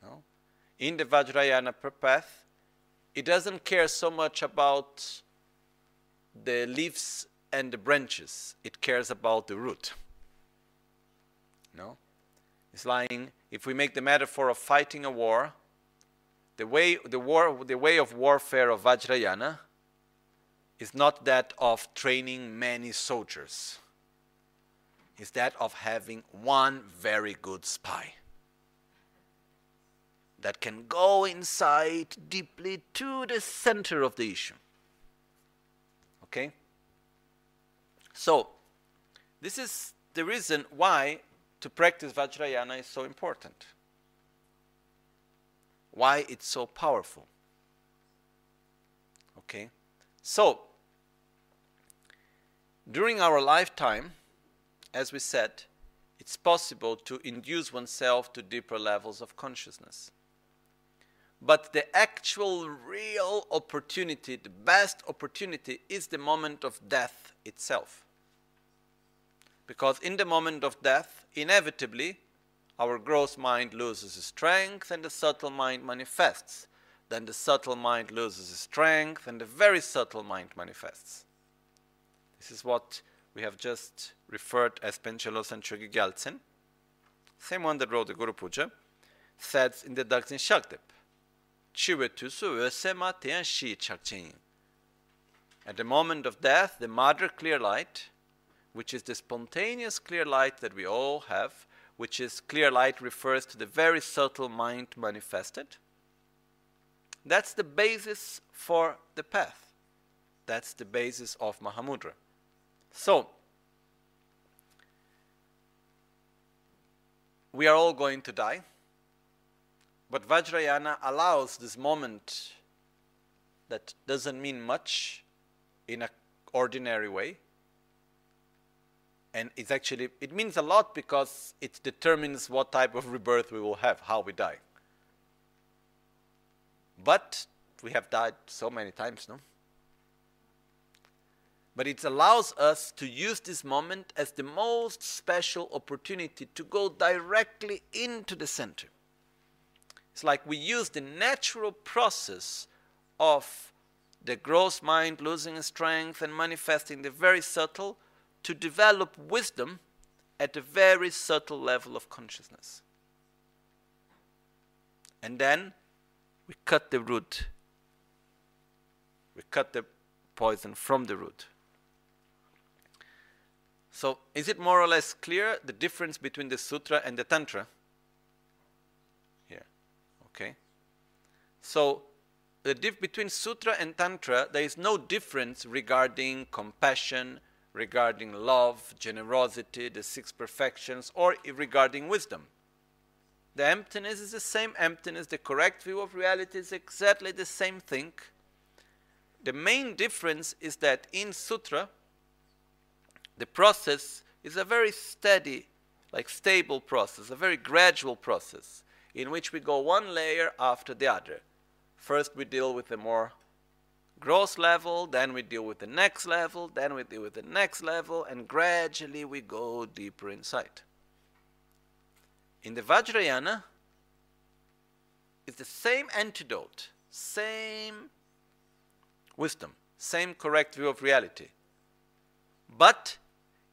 No? In the Vajrayana path, it doesn't care so much about the leaves and the branches, it cares about the root. No? It's lying if we make the metaphor of fighting a war, the way, the war, the way of warfare of Vajrayana is not that of training many soldiers. It's that of having one very good spy that can go inside deeply to the center of the issue. Okay? So, this is the reason why to practice Vajrayana is so important. Why it's so powerful. Okay? So, during our lifetime, as we said, it's possible to induce oneself to deeper levels of consciousness. But the actual real opportunity, the best opportunity, is the moment of death itself. Because in the moment of death, inevitably, our gross mind loses strength and the subtle mind manifests. Then the subtle mind loses strength and the very subtle mind manifests. This is what we have just referred as Penchelos and Chogi same one that wrote the Guru Puja, said in the Daksin Shaktep. At the moment of death, the mother clear light which is the spontaneous clear light that we all have, which is clear light refers to the very subtle mind manifested. That's the basis for the path. That's the basis of Mahamudra. So, we are all going to die, but Vajrayana allows this moment that doesn't mean much in an ordinary way. And it's actually, it means a lot because it determines what type of rebirth we will have, how we die. But we have died so many times, no? But it allows us to use this moment as the most special opportunity to go directly into the center. It's like we use the natural process of the gross mind losing strength and manifesting the very subtle to develop wisdom at a very subtle level of consciousness. And then we cut the root. We cut the poison from the root. So, is it more or less clear the difference between the sutra and the tantra? Here, okay. So, the diff between sutra and tantra, there is no difference regarding compassion, regarding love, generosity, the six perfections, or regarding wisdom. The emptiness is the same emptiness, the correct view of reality is exactly the same thing. The main difference is that in sutra, the process is a very steady, like stable process, a very gradual process in which we go one layer after the other. First, we deal with the more gross level, then we deal with the next level, then we deal with the next level, and gradually we go deeper inside. In the Vajrayana, it's the same antidote, same wisdom, same correct view of reality. But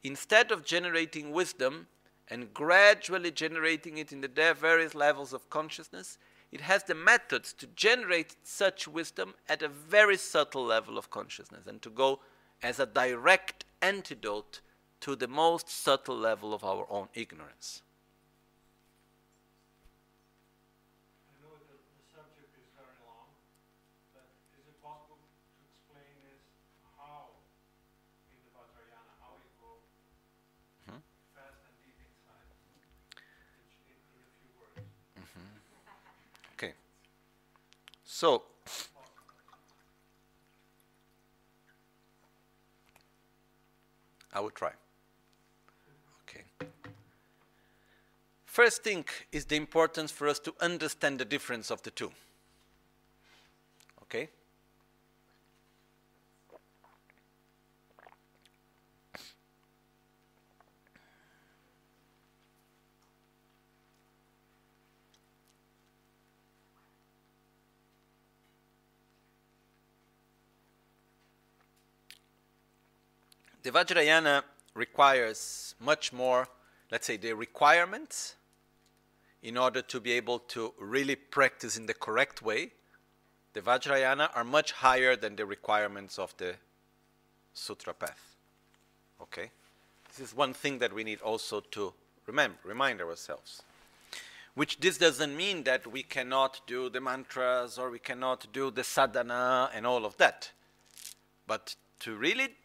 instead of generating wisdom and gradually generating it in the various levels of consciousness, it has the methods to generate such wisdom at a very subtle level of consciousness and to go as a direct antidote to the most subtle level of our own ignorance. So, I will try. Okay. First thing is the importance for us to understand the difference of the two. Okay? The Vajrayana requires much more, let's say, the requirements in order to be able to really practice in the correct way. The Vajrayana are much higher than the requirements of the Sutra path. Okay? This is one thing that we need also to remember, remind ourselves. Which this doesn't mean that we cannot do the mantras or we cannot do the sadhana and all of that. But to really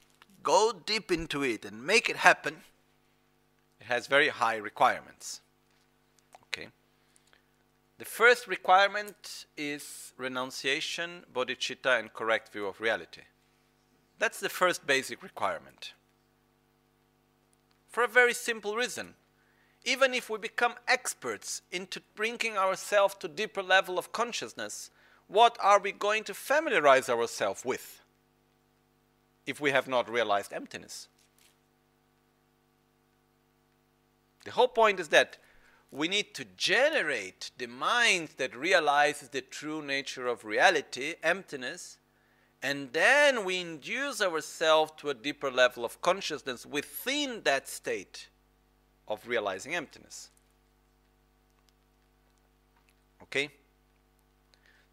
go deep into it and make it happen, it has very high requirements. Okay. The first requirement is renunciation, bodhicitta, and correct view of reality. That's the first basic requirement. For a very simple reason. Even if we become experts into bringing ourselves to deeper level of consciousness, what are we going to familiarize ourselves with? If we have not realized emptiness. The whole point is that we need to generate the mind that realizes the true nature of reality, emptiness, and then we induce ourselves to a deeper level of consciousness within that state of realizing emptiness. Okay?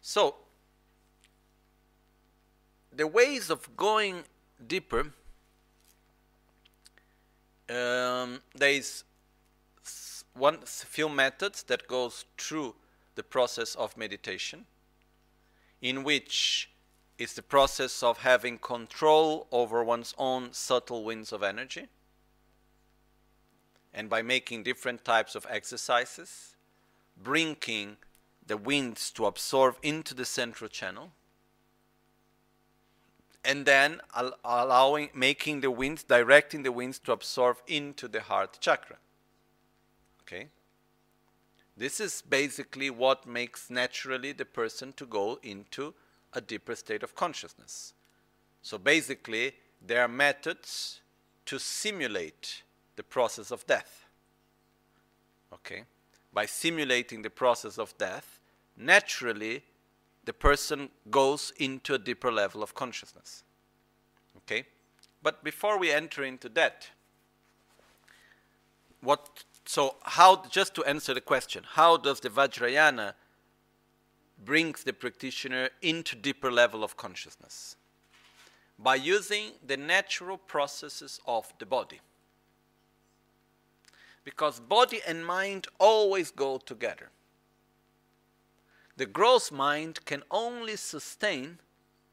So, the ways of going deeper, um, there is one few methods that goes through the process of meditation. in which it's the process of having control over one's own subtle winds of energy. And by making different types of exercises, bringing the winds to absorb into the central channel, and then al- allowing making the winds directing the winds to absorb into the heart chakra. Okay? This is basically what makes naturally the person to go into a deeper state of consciousness. So basically there are methods to simulate the process of death. Okay? By simulating the process of death naturally the person goes into a deeper level of consciousness. Okay? But before we enter into that, what so how just to answer the question, how does the Vajrayana brings the practitioner into deeper level of consciousness? By using the natural processes of the body. Because body and mind always go together the gross mind can only sustain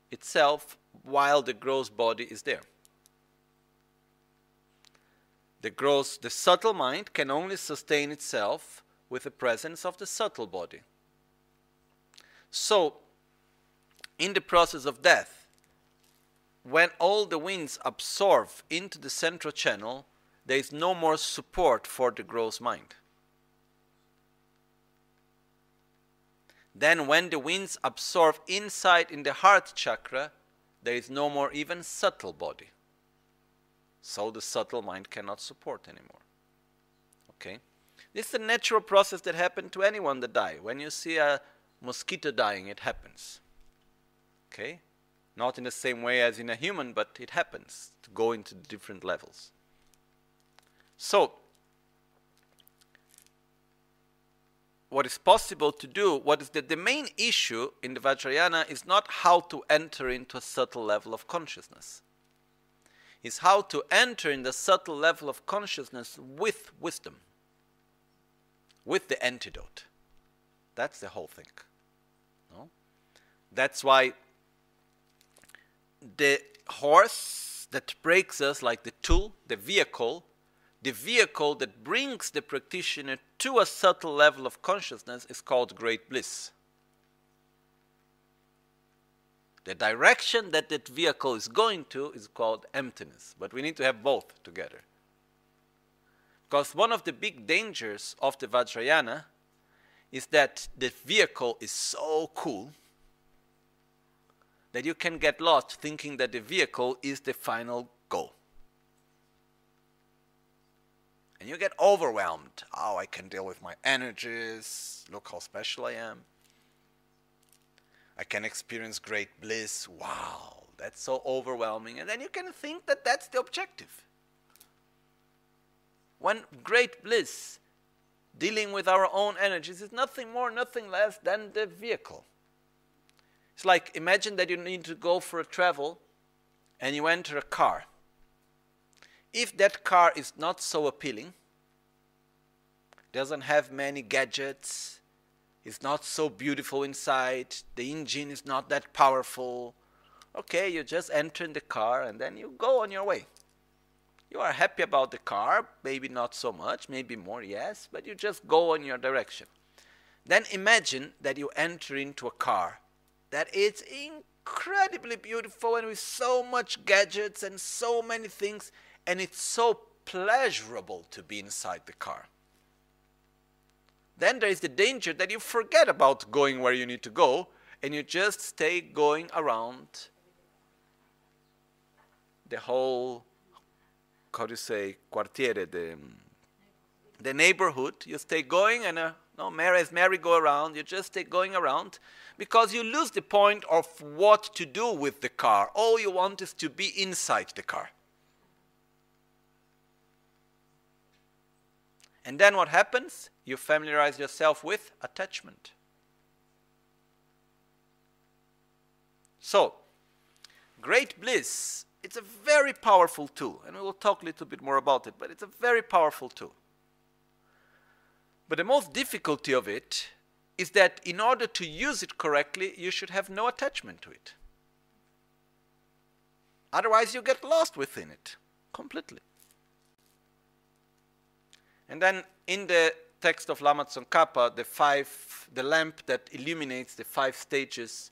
itself while the gross body is there. The gross, the subtle mind can only sustain itself with the presence of the subtle body. So, in the process of death, when all the winds absorb into the central channel, there is no more support for the gross mind. Then, when the winds absorb inside in the heart chakra, there is no more even subtle body. So the subtle mind cannot support anymore. Okay? This is a natural process that happens to anyone that die. When you see a mosquito dying, it happens. Okay? Not in the same way as in a human, but it happens to go into different levels. So, what is possible to do, what is the, the main issue in the Vajrayana is not how to enter into a subtle level of consciousness. Is how to enter in the subtle level of consciousness with wisdom, with the antidote. That's the whole thing. No? That's why the horse that breaks us, like the tool, the vehicle, the vehicle that brings the practitioner to a subtle level of consciousness is called great bliss. The direction that that vehicle is going to is called emptiness, but we need to have both together. Because one of the big dangers of the Vajrayana is that the vehicle is so cool that you can get lost thinking that the vehicle is the final goal and you get overwhelmed. Oh, I can deal with my energies. Look how special I am. I can experience great bliss. Wow, that's so overwhelming. And then you can think that that's the objective. When great bliss, dealing with our own energies, is nothing more, nothing less than the vehicle. It's like imagine that you need to go for a travel and you enter a car if that car is not so appealing, doesn't have many gadgets, is not so beautiful inside, the engine is not that powerful, okay, you just enter in the car and then you go on your way. You are happy about the car, maybe not so much, maybe more, yes, but you just go on your direction. Then imagine that you enter into a car that is incredibly beautiful and with so much gadgets and so many things and it's so pleasurable to be inside the car. Then there is the danger that you forget about going where you need to go and you just stay going around the whole, how do you say, quartiere, the, the neighborhood. You stay going and uh, no, as merry-go-around, you just stay going around because you lose the point of what to do with the car. All you want is to be inside the car. And then what happens? You familiarize yourself with attachment. So, great bliss, it's a very powerful tool, and we will talk a little bit more about it, but it's a very powerful tool. But the most difficulty of it is that in order to use it correctly, you should have no attachment to it. Otherwise, you get lost within it completely. And then in the text of Lama Tsongkhapa, the five, the lamp that illuminates the five stages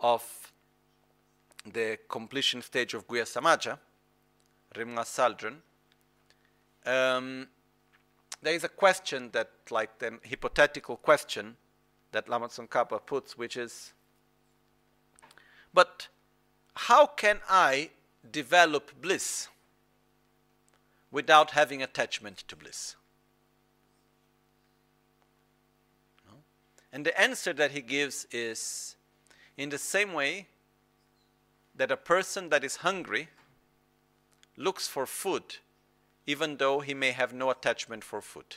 of the completion stage of Guhya Samaja, Rimnga Saldron, um, there is a question that, like the hypothetical question that Lama Tsongkhapa puts, which is, but how can I develop bliss without having attachment to bliss? And the answer that he gives is in the same way that a person that is hungry looks for food even though he may have no attachment for food.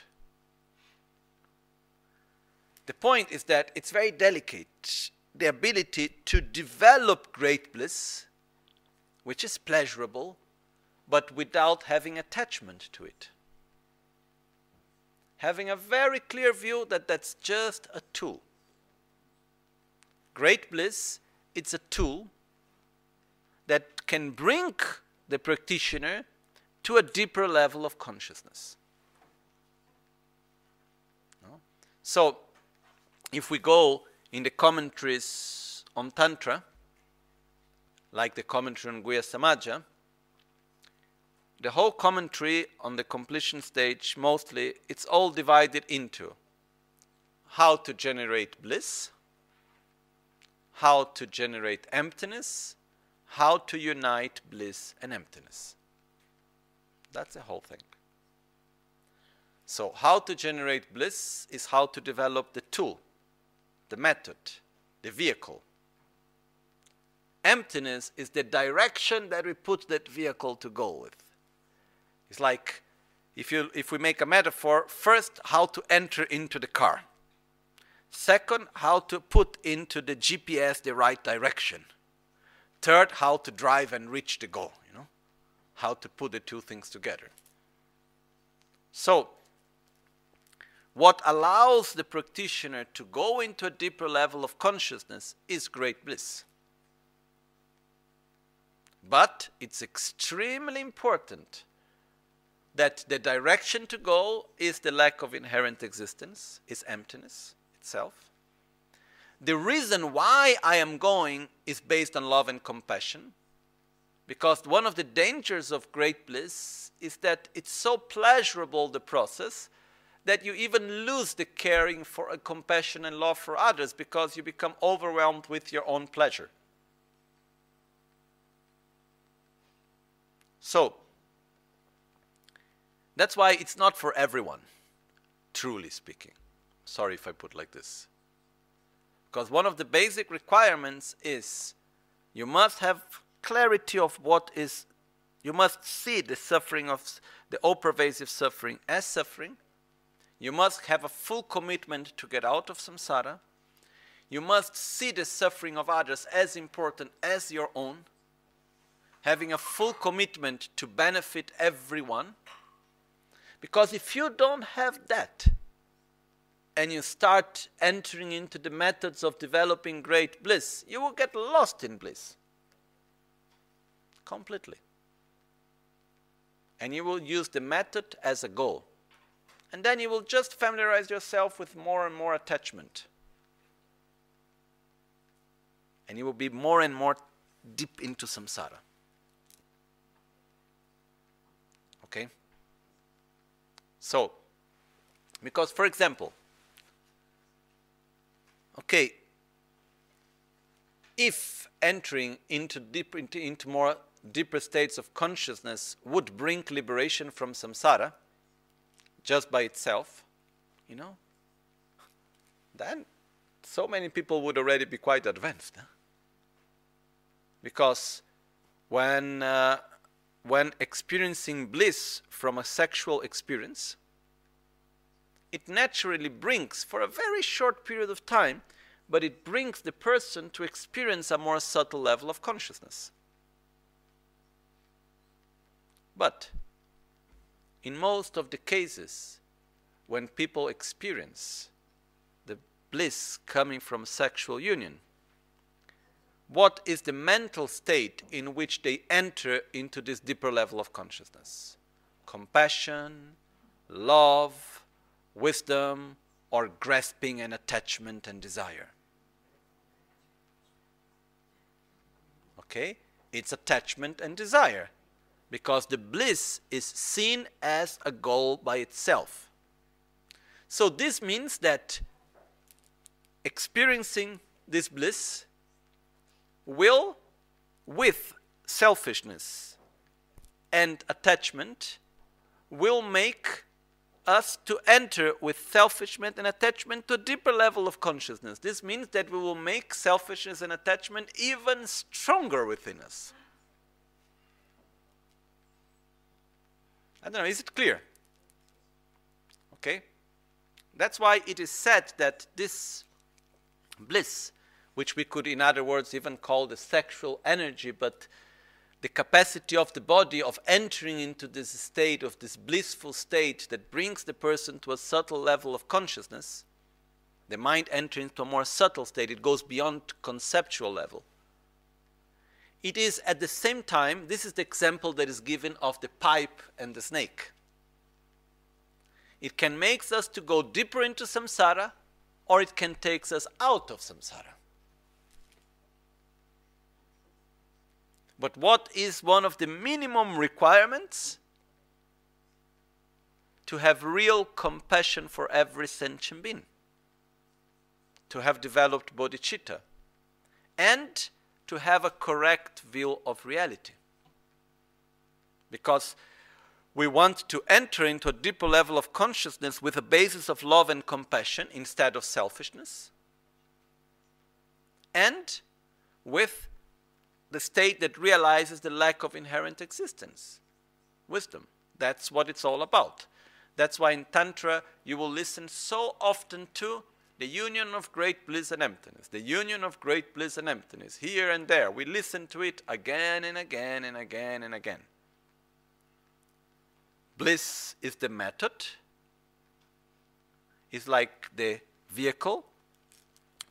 The point is that it's very delicate. The ability to develop great bliss, which is pleasurable, but without having attachment to it. Having a very clear view that that's just a tool. Great bliss, it's a tool that can bring the practitioner to a deeper level of consciousness. So, if we go in the commentaries on Tantra, like the commentary on Guhya Samaja, the whole commentary on the completion stage mostly it's all divided into how to generate bliss, how to generate emptiness, how to unite bliss and emptiness. That's the whole thing. So, how to generate bliss is how to develop the tool, the method, the vehicle. Emptiness is the direction that we put that vehicle to go with. It's like if, you, if we make a metaphor, first, how to enter into the car. Second, how to put into the GPS the right direction. Third, how to drive and reach the goal you know? how to put the two things together. So, what allows the practitioner to go into a deeper level of consciousness is great bliss. But it's extremely important that the direction to go is the lack of inherent existence, is emptiness itself. The reason why I am going is based on love and compassion. Because one of the dangers of great bliss is that it's so pleasurable, the process, that you even lose the caring for a compassion and love for others because you become overwhelmed with your own pleasure. So, that's why it's not for everyone, truly speaking. Sorry if I put like this. Because one of the basic requirements is you must have clarity of what is, you must see the suffering of the all pervasive suffering as suffering. You must have a full commitment to get out of samsara. You must see the suffering of others as important as your own, having a full commitment to benefit everyone. Because if you don't have that, and you start entering into the methods of developing great bliss, you will get lost in bliss completely. And you will use the method as a goal. And then you will just familiarize yourself with more and more attachment. And you will be more and more deep into samsara. Okay? So, because for example, okay, if entering into deep into, into more deeper states of consciousness would bring liberation from samsara just by itself, you know, then so many people would already be quite advanced. Huh? Because when, uh, when experiencing bliss from a sexual experience, it naturally brings, for a very short period of time, but it brings the person to experience a more subtle level of consciousness. But in most of the cases, when people experience the bliss coming from sexual union. What is the mental state in which they enter into this deeper level of consciousness? Compassion, love, wisdom, or grasping and attachment and desire. Okay? It's attachment and desire because the bliss is seen as a goal by itself. So this means that experiencing this bliss will, with selfishness and attachment, will make us to enter with selfishness and attachment to a deeper level of consciousness. This means that we will make selfishness and attachment even stronger within us. I don't know, is it clear? Okay? That's why it is said that this bliss, which we could, in other words, even call the sexual energy, but the capacity of the body of entering into this state, of this blissful state that brings the person to a subtle level of consciousness, the mind entering into a more subtle state, it goes beyond conceptual level. It is at the same time, this is the example that is given of the pipe and the snake. It can make us to go deeper into samsara, or it can take us out of samsara. But what is one of the minimum requirements? To have real compassion for every sentient being, to have developed bodhicitta, and to have a correct view of reality. Because we want to enter into a deeper level of consciousness with a basis of love and compassion instead of selfishness, and with the state that realizes the lack of inherent existence. Wisdom. That's what it's all about. That's why in Tantra you will listen so often to the union of great bliss and emptiness, the union of great bliss and emptiness, here and there. We listen to it again and again and again and again. Bliss is the method, is like the vehicle.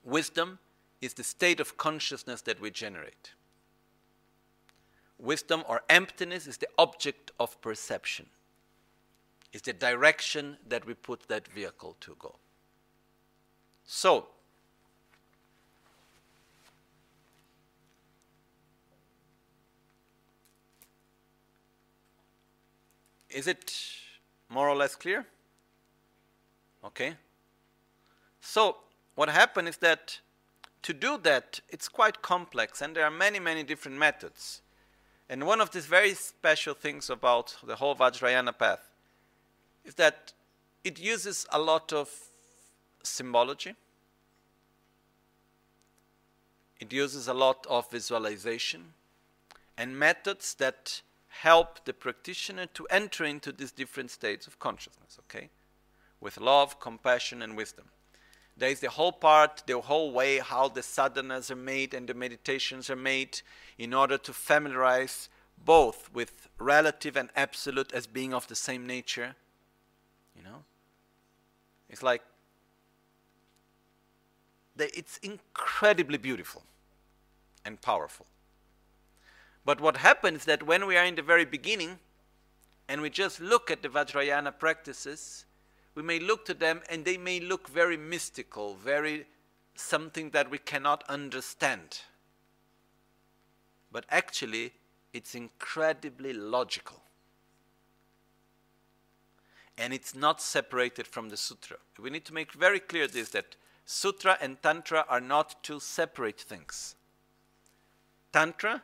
Wisdom is the state of consciousness that we generate. Wisdom or emptiness is the object of perception, is the direction that we put that vehicle to go. So, is it more or less clear? Okay. So, what happened is that to do that, it's quite complex, and there are many, many different methods. And one of these very special things about the whole Vajrayana path is that it uses a lot of symbology. It uses a lot of visualization and methods that help the practitioner to enter into these different states of consciousness, okay? With love, compassion, and wisdom. There is the whole part, the whole way how the sadhanas are made and the meditations are made in order to familiarize both with relative and absolute as being of the same nature. You know? It's like it's incredibly beautiful and powerful. But what happens is that when we are in the very beginning and we just look at the Vajrayana practices, we may look to them and they may look very mystical, very something that we cannot understand. But actually, it's incredibly logical. And it's not separated from the sutra. We need to make very clear this that Sutra and Tantra are not two separate things. Tantra,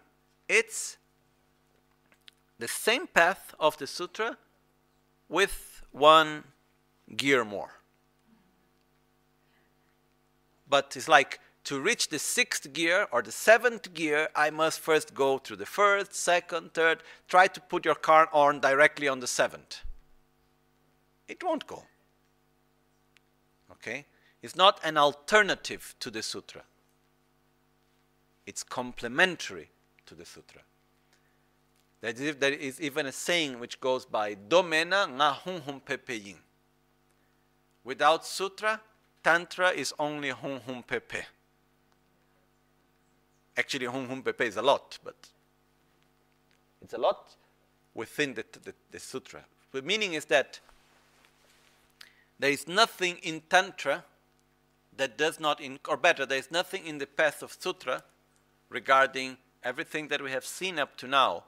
it's the same path of the Sutra with one gear more. But it's like to reach the sixth gear or the seventh gear, I must first go through the first, second, third. Try to put your car on directly on the seventh. It won't go. Okay? It's not an alternative to the sutra. It's complementary to the sutra. There is even a saying which goes by Domena nga hun hun pepeyin. Without sutra, Tantra is only Hum Hum Pepe. Actually, Hum Hum Pepe is a lot, but it's a lot within the, the, the sutra. The meaning is that there is nothing in Tantra that does not, in, or better, there is nothing in the path of Sutra regarding everything that we have seen up to now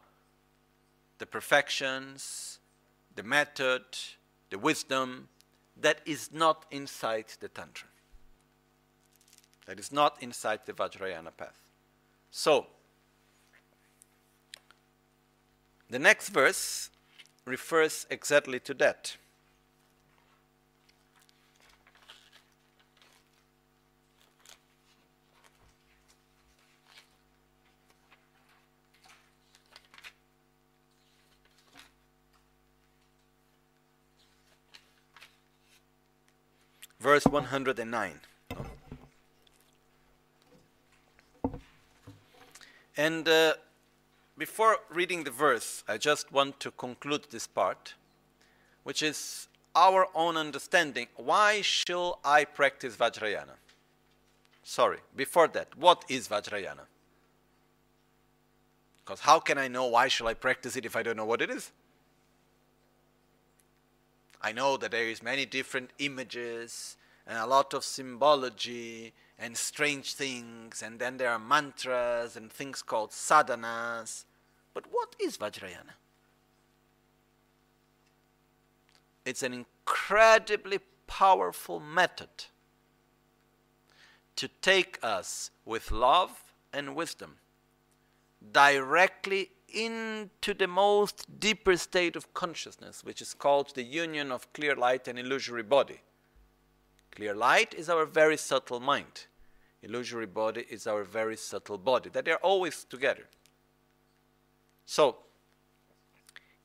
the perfections, the method, the wisdom that is not inside the Tantra. That is not inside the Vajrayana path. So, the next verse refers exactly to that. Verse 109. And uh, before reading the verse, I just want to conclude this part, which is our own understanding. Why shall I practice Vajrayana? Sorry, before that, what is Vajrayana? Because how can I know why shall I practice it if I don't know what it is? I know that there is many different images and a lot of symbology and strange things, and then there are mantras and things called sadhanas. But what is Vajrayana? It's an incredibly powerful method to take us with love and wisdom directly into the most deeper state of consciousness, which is called the union of clear light and illusory body. Clear light is our very subtle mind. Illusory body is our very subtle body, that they're always together. So,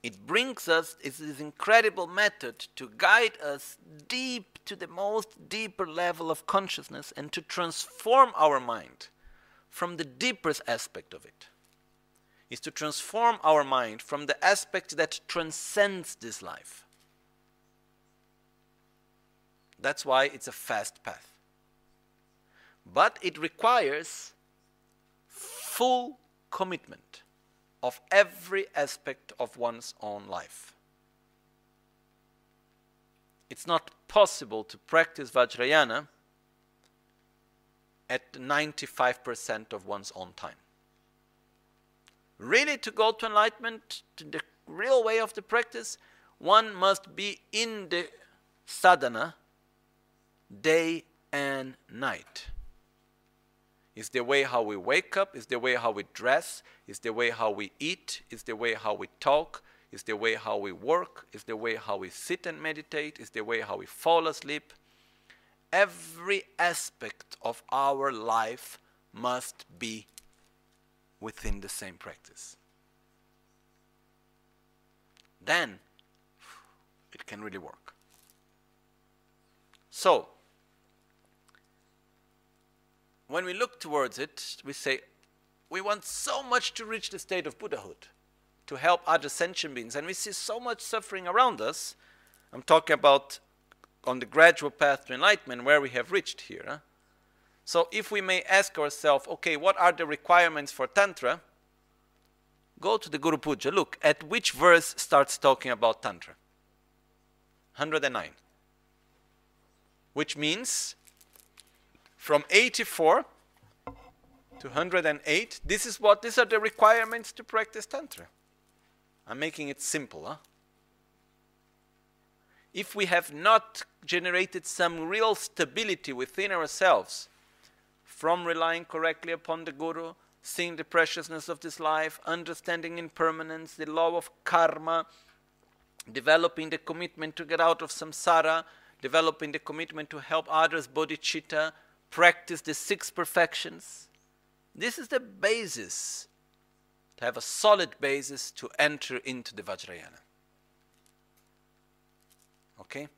it brings us, it's this incredible method to guide us deep to the most deeper level of consciousness and to transform our mind from the deepest aspect of it is to transform our mind from the aspect that transcends this life. That's why it's a fast path. But it requires full commitment of every aspect of one's own life. It's not possible to practice Vajrayana at 95% of one's own time really to go to enlightenment, to the real way of the practice, one must be in the sadhana day and night. It's the way how we wake up, it's the way how we dress, it's the way how we eat, it's the way how we talk, it's the way how we work, it's the way how we sit and meditate, it's the way how we fall asleep. Every aspect of our life must be within the same practice. Then it can really work. So, when we look towards it, we say, we want so much to reach the state of Buddhahood, to help other sentient beings, and we see so much suffering around us. I'm talking about on the gradual path to enlightenment where we have reached here. Huh? So if we may ask ourselves, okay, what are the requirements for Tantra? Go to the Guru Puja. Look at which verse starts talking about Tantra. 109. Which means from 84 to 108, this is what these are the requirements to practice Tantra. I'm making it simple, huh? If we have not generated some real stability within ourselves, from relying correctly upon the Guru, seeing the preciousness of this life, understanding impermanence, the law of karma, developing the commitment to get out of samsara, developing the commitment to help others, bodhicitta, practice the six perfections. This is the basis, to have a solid basis to enter into the Vajrayana. Okay?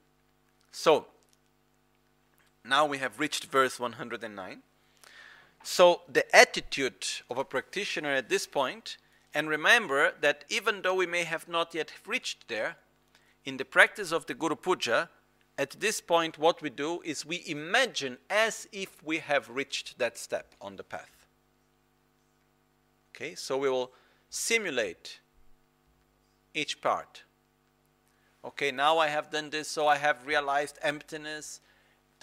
So, now we have reached verse 109. So the attitude of a practitioner at this point, and remember that even though we may have not yet reached there, in the practice of the Guru Puja, at this point, what we do is we imagine as if we have reached that step on the path. Okay, so we will simulate each part. Okay, now I have done this, so I have realized emptiness.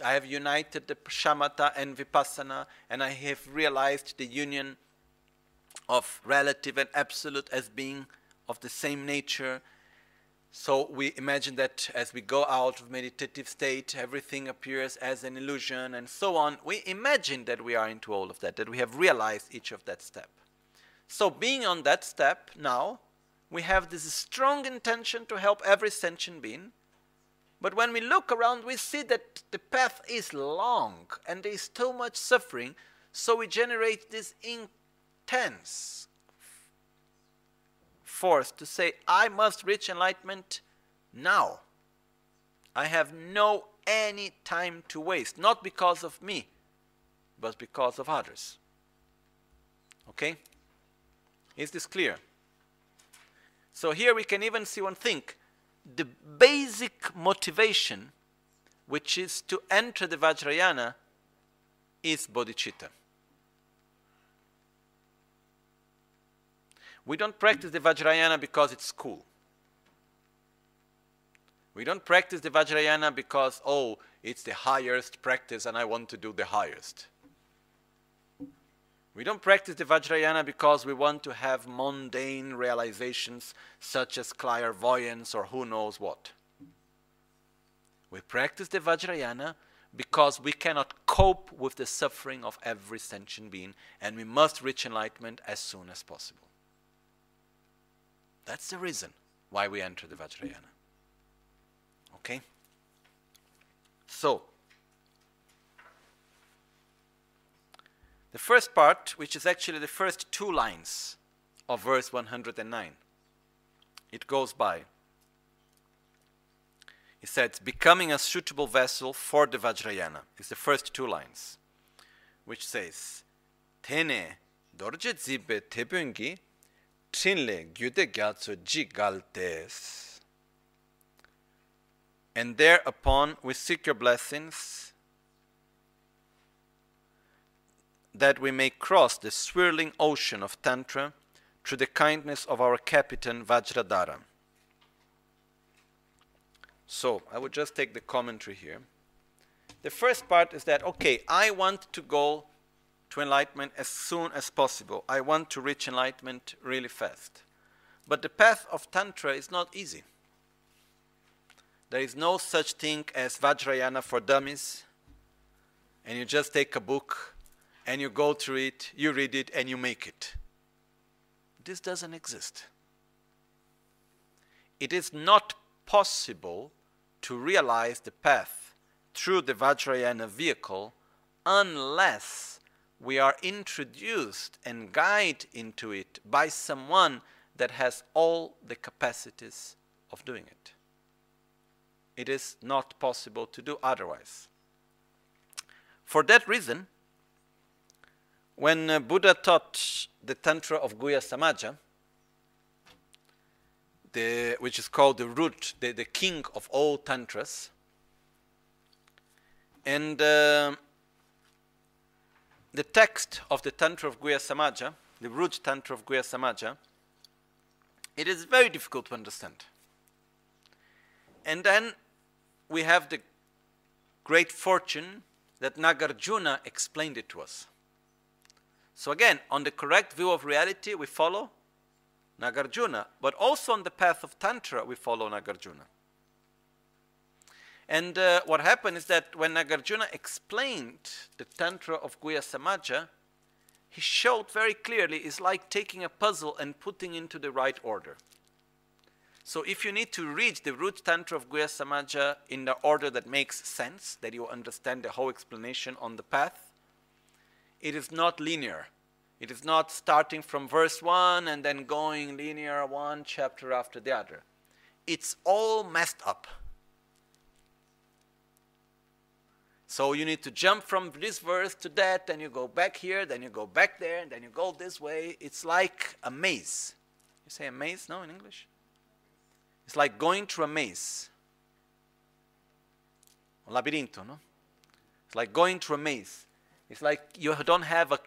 I have united the shamatha and vipassana, and I have realized the union of relative and absolute as being of the same nature. So we imagine that as we go out of meditative state, everything appears as an illusion and so on. We imagine that we are into all of that, that we have realized each of that step. So being on that step now, we have this strong intention to help every sentient being. But when we look around, we see that the path is long and there is too much suffering. So we generate this intense force to say, I must reach enlightenment now. I have no any time to waste, not because of me, but because of others. Okay? Is this clear? So here we can even see one thing. The basic motivation, which is to enter the Vajrayana, is bodhicitta. We don't practice the Vajrayana because it's cool. We don't practice the Vajrayana because, oh, it's the highest practice and I want to do the highest. We don't practice the Vajrayana because we want to have mundane realizations such as clairvoyance or who knows what. We practice the Vajrayana because we cannot cope with the suffering of every sentient being and we must reach enlightenment as soon as possible. That's the reason why we enter the Vajrayana. Okay? So, The first part, which is actually the first two lines of verse 109, it goes by. He says, becoming a suitable vessel for the Vajrayana. It's the first two lines, which says, Tene dorje zibe tebungi trinle gyude gyatso jigaltes. And thereupon we seek your blessings that we may cross the swirling ocean of Tantra through the kindness of our captain Vajradhara. So, I would just take the commentary here. The first part is that, okay, I want to go to enlightenment as soon as possible. I want to reach enlightenment really fast. But the path of Tantra is not easy. There is no such thing as Vajrayana for dummies, and you just take a book and you go through it, you read it, and you make it. This doesn't exist. It is not possible to realize the path through the Vajrayana vehicle unless we are introduced and guided into it by someone that has all the capacities of doing it. It is not possible to do otherwise. For that reason, when uh, Buddha taught the Tantra of Guhya Samaja, the, which is called the root, the, the king of all Tantras, and uh, the text of the Tantra of Guhya Samaja, the root Tantra of Guhya Samaja, it is very difficult to understand. And then we have the great fortune that Nagarjuna explained it to us. So again, on the correct view of reality, we follow Nagarjuna, but also on the path of Tantra, we follow Nagarjuna. And uh, what happened is that when Nagarjuna explained the Tantra of Guhya Samaja, he showed very clearly it's like taking a puzzle and putting into the right order. So if you need to read the root Tantra of Guhya Samaja in the order that makes sense, that you understand the whole explanation on the path, it is not linear. It is not starting from verse 1 and then going linear one chapter after the other. It's all messed up. So you need to jump from this verse to that, then you go back here, then you go back there, and then you go this way. It's like a maze. You say a maze, no, in English? It's like going through a maze. Un labirinto, no? It's like going through a maze. It's like you don't have a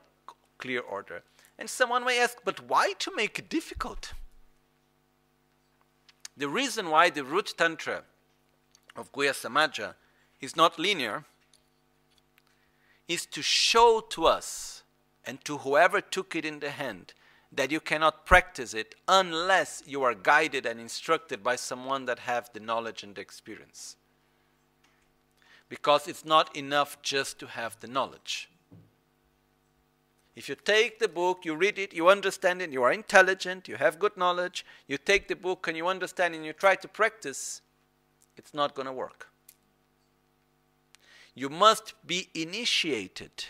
clear order. And someone may ask, but why to make it difficult? The reason why the root tantra of Guhya Samaja is not linear is to show to us and to whoever took it in the hand that you cannot practice it unless you are guided and instructed by someone that have the knowledge and the experience because it's not enough just to have the knowledge if you take the book, you read it, you understand it, you are intelligent, you have good knowledge, you take the book and you understand and you try to practice, it's not going to work. You must be initiated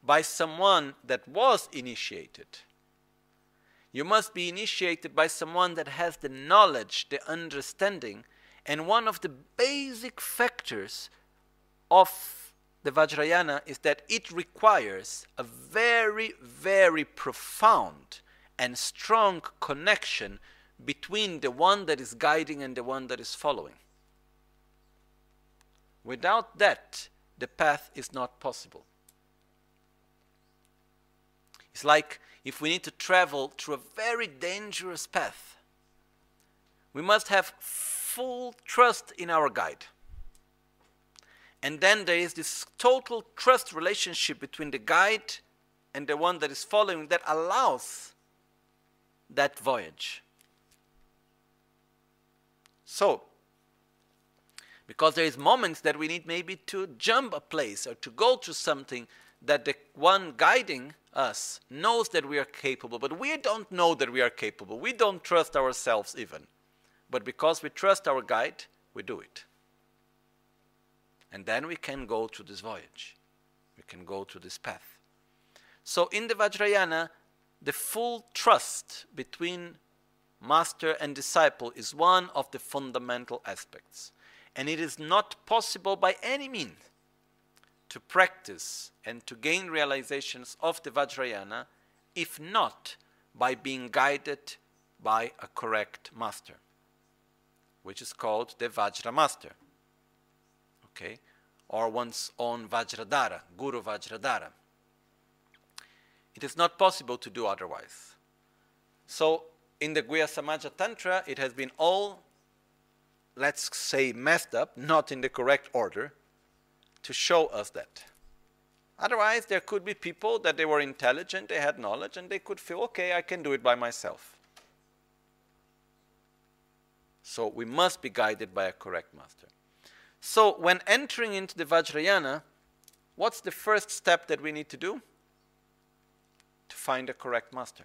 by someone that was initiated. You must be initiated by someone that has the knowledge, the understanding, and one of the basic factors of the Vajrayana is that it requires a very, very profound and strong connection between the one that is guiding and the one that is following. Without that, the path is not possible. It's like if we need to travel through a very dangerous path, we must have full trust in our guide. And then there is this total trust relationship between the guide and the one that is following that allows that voyage. So, because there is moments that we need maybe to jump a place or to go to something that the one guiding us knows that we are capable, but we don't know that we are capable. We don't trust ourselves even. But because we trust our guide, we do it. And then we can go to this voyage. We can go to this path. So in the Vajrayana, the full trust between master and disciple is one of the fundamental aspects. And it is not possible by any means to practice and to gain realizations of the Vajrayana if not by being guided by a correct master, which is called the Vajra master okay, or one's own Vajradhara, Guru Vajradhara. It is not possible to do otherwise. So, in the Guhya Samaja Tantra, it has been all, let's say, messed up, not in the correct order, to show us that. Otherwise, there could be people that they were intelligent, they had knowledge, and they could feel, okay, I can do it by myself. So we must be guided by a correct master. So when entering into the Vajrayana, what's the first step that we need to do? To find a correct master.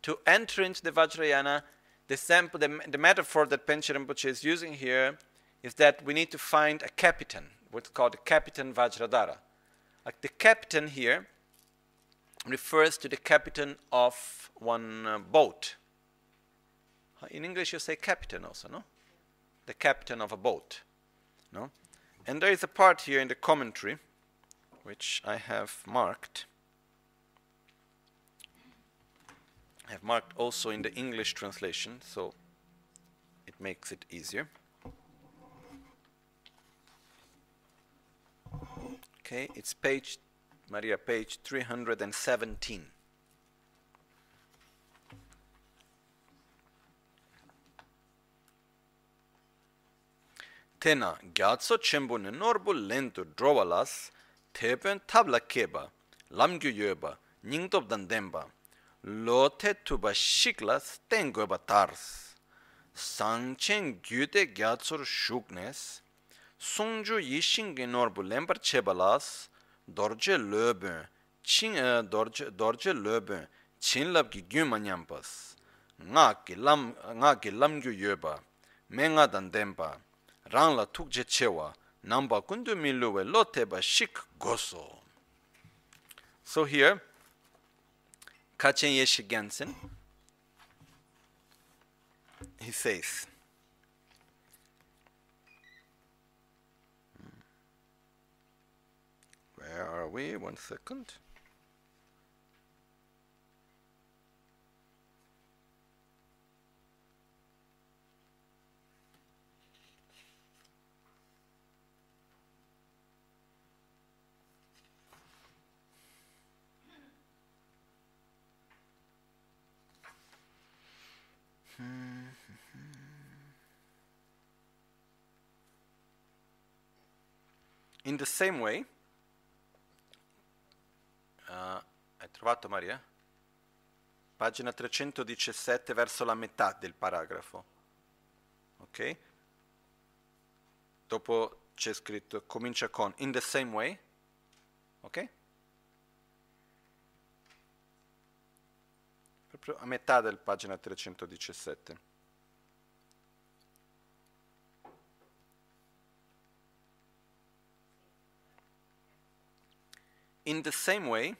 To enter into the Vajrayana, the, sample, the, the metaphor that Panchen Rinpoche is using here is that we need to find a captain, what's called a captain Vajradhara. Like the captain here refers to the captain of one uh, boat. In English, you say captain also, no? The captain of a boat. No? And there is a part here in the commentary which I have marked. I have marked also in the English translation, so it makes it easier. Okay, it's page, Maria, page 317. tena gyatso chenpo ne norbu lento drowa las, tepen tabla keba, lamgyu yoeba, nyingtob dan denba, lo te tuba shiklas ten goeba tars. Sangchen gyute gyatso ru shuknes, sungju yishingi norbu lempar cheba las, dorje löbön, ching eh, dorje, dorje, dorje löbön, chinlabgi gyuma nyampas, nga ki lam, nga ki lamgyu yoeba, menga dan denba, rāng lā tūk je chewa nāmbā kundu miluwe lo teba shik goso. So here, Kachen Yeshe Gyaltsen, he says, where are we? One second. Mm-hmm. In the same way, uh, hai trovato Maria? Pagina 317 verso la metà del paragrafo. Ok? Dopo c'è scritto comincia con in the same way. Ok? Proprio a metà del pagina 317. In the same way,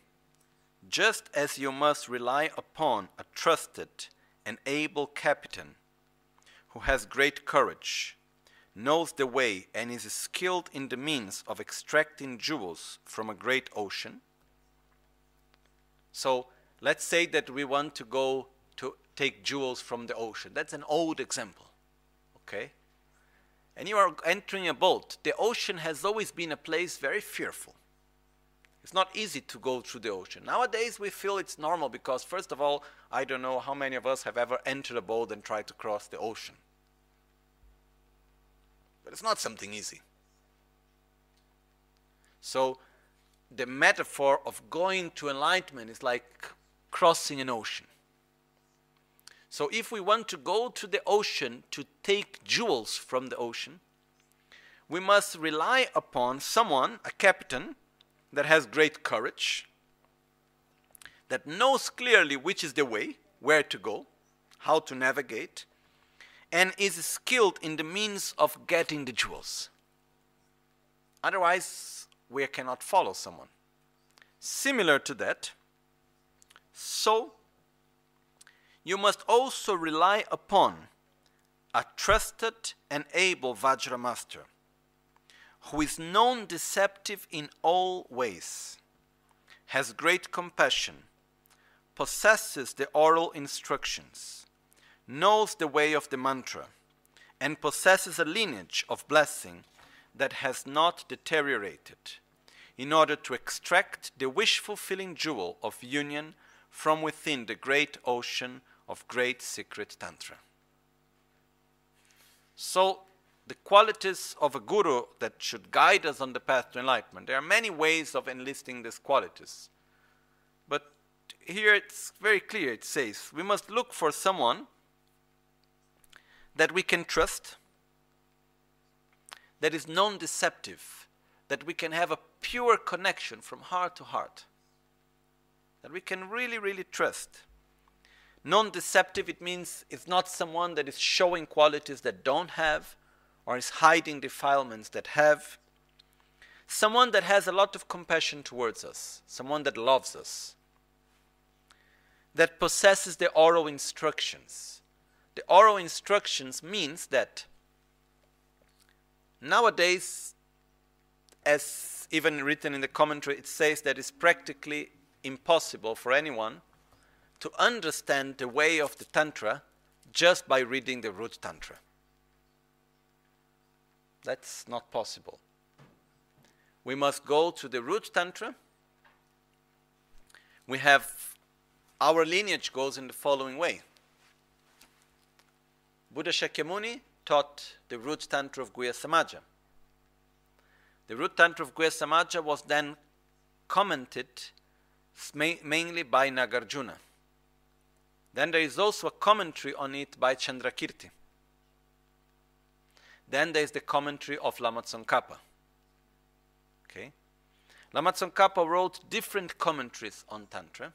just as you must rely upon a trusted and able captain who has great courage, knows the way, and is skilled in the means of extracting jewels from a great ocean. So let's say that we want to go to take jewels from the ocean. That's an old example. Okay? And you are entering a boat. The ocean has always been a place very fearful. It's not easy to go through the ocean. Nowadays, we feel it's normal because, first of all, I don't know how many of us have ever entered a boat and tried to cross the ocean. But it's not something easy. So, the metaphor of going to enlightenment is like crossing an ocean. So, if we want to go to the ocean to take jewels from the ocean, we must rely upon someone, a captain, that has great courage, that knows clearly which is the way, where to go, how to navigate, and is skilled in the means of getting the jewels. Otherwise, we cannot follow someone. Similar to that, so you must also rely upon a trusted and able Vajra master who is known deceptive in all ways, has great compassion, possesses the oral instructions, knows the way of the mantra, and possesses a lineage of blessing that has not deteriorated, in order to extract the wish fulfilling jewel of union from within the great ocean of great secret Tantra. So, the qualities of a guru that should guide us on the path to enlightenment. There are many ways of enlisting these qualities. But here it's very clear it says we must look for someone that we can trust, that is non deceptive, that we can have a pure connection from heart to heart, that we can really, really trust. Non deceptive, it means it's not someone that is showing qualities that don't have or is hiding defilements that have. Someone that has a lot of compassion towards us, someone that loves us, that possesses the oral instructions. The oral instructions means that nowadays, as even written in the commentary, it says that it's practically impossible for anyone to understand the way of the Tantra just by reading the root Tantra. That's not possible. We must go to the root Tantra. We have our lineage goes in the following way. Buddha Shakyamuni taught the root Tantra of Guhya Samaja. The root Tantra of Guhya Samaja was then commented mainly by Nagarjuna. Then there is also a commentary on it by Chandrakirti. Then there is the commentary of Lama Tsongkhapa. Okay? Lama Tsongkhapa wrote different commentaries on Tantra.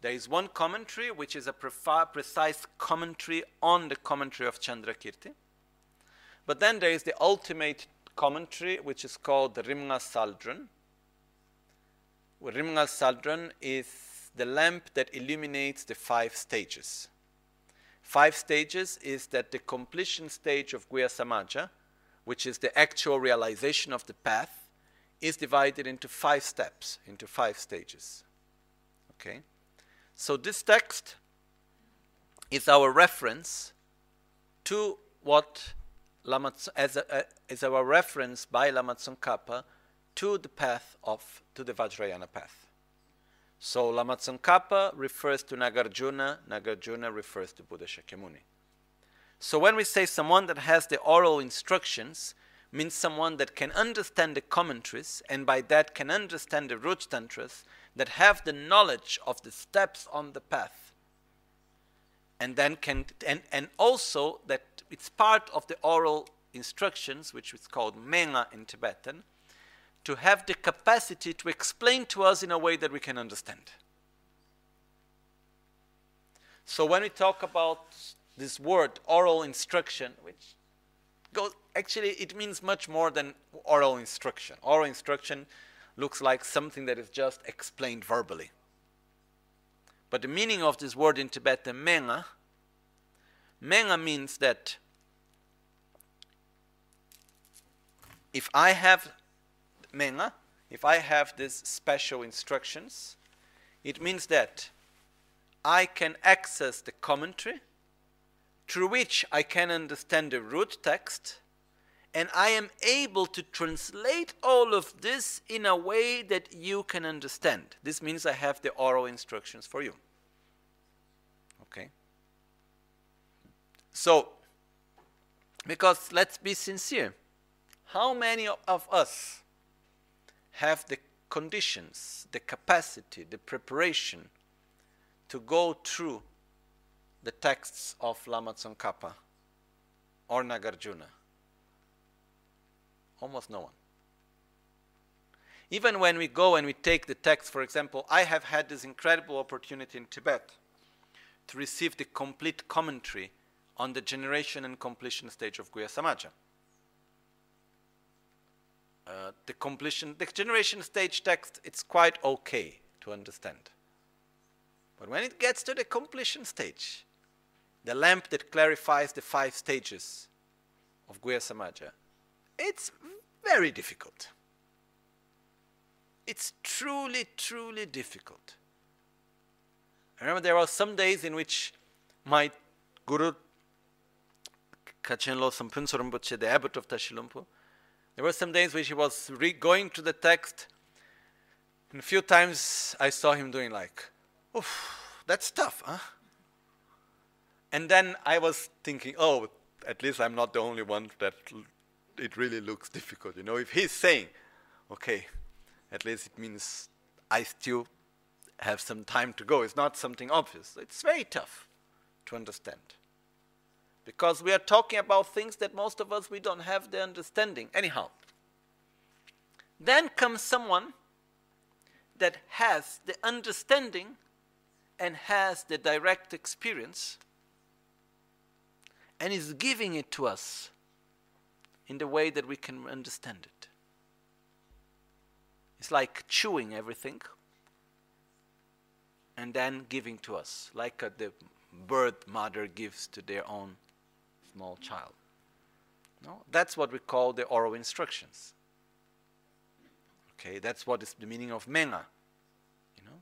There is one commentary which is a precise commentary on the commentary of Chandrakirti. But then there is the ultimate commentary which is called the Rimnga Saldron. Rimnga Saldron is the lamp that illuminates the five stages. Five stages is that the completion stage of Guhya Samaja, which is the actual realization of the path, is divided into five steps, into five stages. Okay? So this text is our reference to what Lama, as, a, uh, is our reference by Lama Tsongkhapa to the path of, to the Vajrayana path. So Lama Tsongkhapa refers to Nagarjuna, Nagarjuna refers to Buddha Shakyamuni. So when we say someone that has the oral instructions, means someone that can understand the commentaries and by that can understand the root tantras that have the knowledge of the steps on the path and then can and, and also that it's part of the oral instructions which is called menga in tibetan to have the capacity to explain to us in a way that we can understand. So when we talk about this word oral instruction which goes actually it means much more than oral instruction. Oral instruction looks like something that is just explained verbally. But the meaning of this word in Tibetan, menga, menga means that if I have menga, if I have these special instructions, it means that I can access the commentary through which I can understand the root text and I am able to translate all of this in a way that you can understand. This means I have the oral instructions for you. Okay? So, because let's be sincere, how many of us have the conditions, the capacity, the preparation to go through the texts of Lama Tsongkhapa or Nagarjuna? Almost no one. Even when we go and we take the text, for example, I have had this incredible opportunity in Tibet to receive the complete commentary on the generation and completion stage of Guhya Samaja. Uh, the completion, the generation stage text, it's quite okay to understand. But when it gets to the completion stage, the lamp that clarifies the five stages of Guhya Samaja, it's very difficult. It's truly, truly difficult. I remember there were some days in which my guru, Kachin Losam Rinpoche, the abbot of Tashilhunpo, there were some days which he was re- going to the text, and a few times I saw him doing like, oof, that's tough, huh? And then I was thinking, oh, at least I'm not the only one that it really looks difficult. You know, if he's saying, okay, at least it means I still have some time to go. It's not something obvious. It's very tough to understand. Because we are talking about things that most of us we don't have the understanding. Anyhow. Then comes someone that has the understanding and has the direct experience and is giving it to us in the way that we can understand it. It's like chewing everything and then giving to us, like uh, the bird mother gives to their own small child. No? That's what we call the oral instructions. Okay, that's what is the meaning of menga. You know?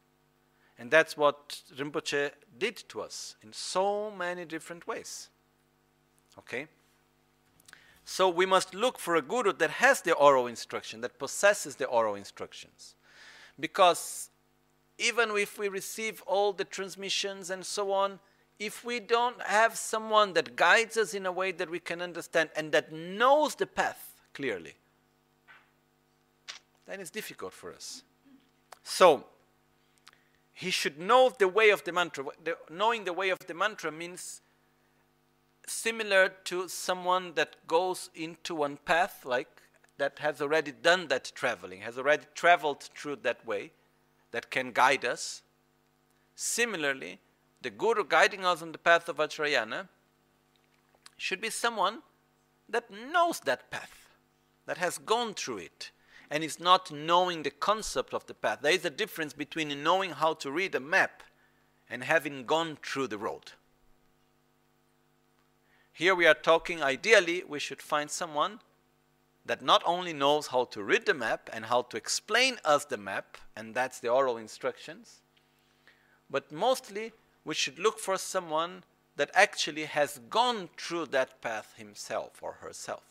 And that's what Rinpoche did to us in so many different ways. Okay? So we must look for a guru that has the oral instruction, that possesses the oral instructions. Because even if we receive all the transmissions and so on, if we don't have someone that guides us in a way that we can understand and that knows the path clearly, then it's difficult for us. So, he should know the way of the mantra. The, knowing the way of the mantra means similar to someone that goes into one path, like that has already done that traveling, has already traveled through that way, that can guide us. Similarly, the guru guiding us on the path of Vajrayana should be someone that knows that path, that has gone through it, and is not knowing the concept of the path. There is a difference between knowing how to read a map and having gone through the road. Here we are talking, ideally, we should find someone that not only knows how to read the map and how to explain us the map, and that's the oral instructions, but mostly we should look for someone that actually has gone through that path himself or herself.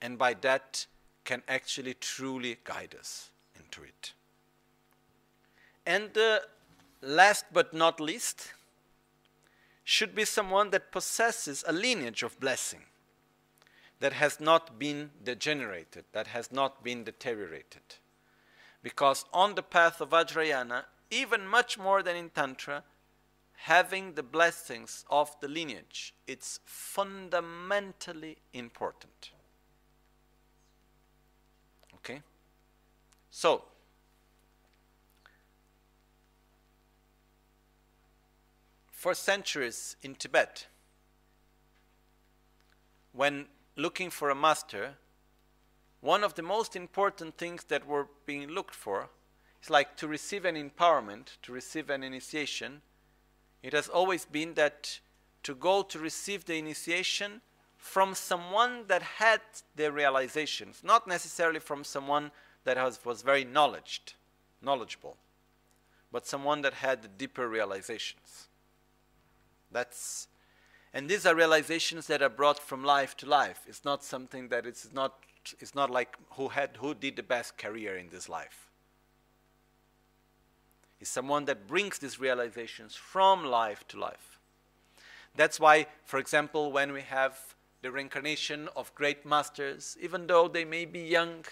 And by that can actually truly guide us into it. And uh, last but not least, should be someone that possesses a lineage of blessing. that has not been degenerated, that has not been deteriorated. Because on the path of Vajrayana, even much more than in Tantra, having the blessings of the lineage, it's fundamentally important. Okay? So, for centuries in Tibet, when looking for a master, one of the most important things that were being looked for is like to receive an empowerment, to receive an initiation. It has always been that to go to receive the initiation from someone that had the realizations, not necessarily from someone that has, was very knowledged, knowledgeable, but someone that had deeper realizations. That's and these are realizations that are brought from life to life. It's not something that it's not it's not like who had who did the best career in this life. It's someone that brings these realizations from life to life. That's why, for example, when we have the reincarnation of great masters, even though they may be young,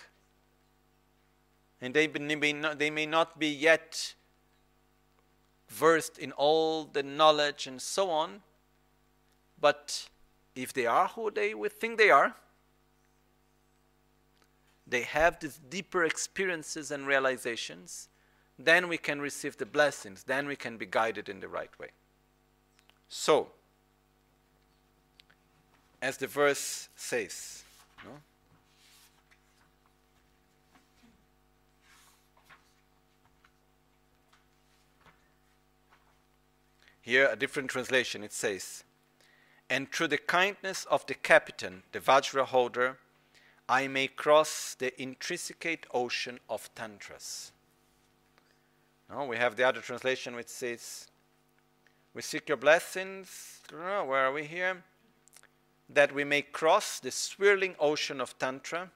and they may not, they may not be yet versed in all the knowledge and so on, but if they are who they would think they are, they have these deeper experiences and realizations, then we can receive the blessings, then we can be guided in the right way. So, as the verse says, no? Here, a different translation, it says, and through the kindness of the captain, the Vajra holder, I may cross the intrinsicate ocean of Tantras. Now we have the other translation which says, We seek your blessings. Where are we here? That we may cross the swirling ocean of Tantra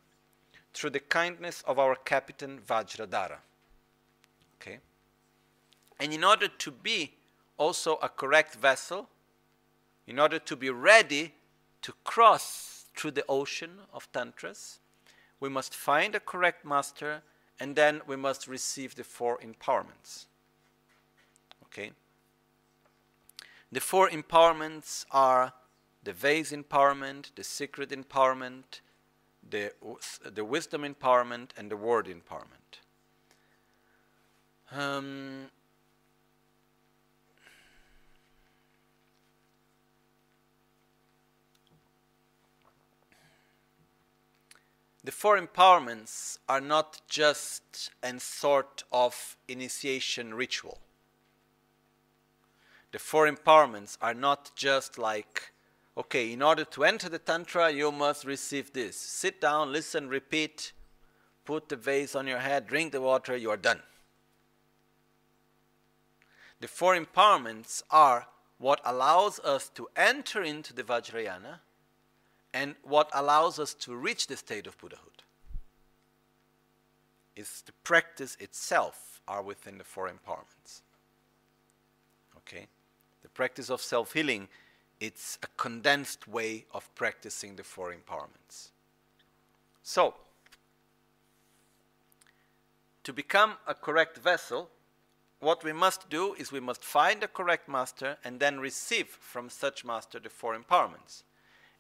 through the kindness of our captain Vajradhara. Okay? And in order to be also a correct vessel, in order to be ready to cross through the ocean of tantras, we must find a correct master and then we must receive the four empowerments. Okay? The four empowerments are the vase empowerment, the secret empowerment, the, the wisdom empowerment, and the word empowerment. Um, The four empowerments are not just a sort of initiation ritual. The four empowerments are not just like, okay, in order to enter the Tantra, you must receive this. Sit down, listen, repeat, put the vase on your head, drink the water, you are done. The four empowerments are what allows us to enter into the Vajrayana and what allows us to reach the state of Buddhahood is the practice itself are within the four empowerments. Okay? The practice of self-healing, it's a condensed way of practicing the four empowerments. So, to become a correct vessel, what we must do is we must find a correct master and then receive from such master the four empowerments.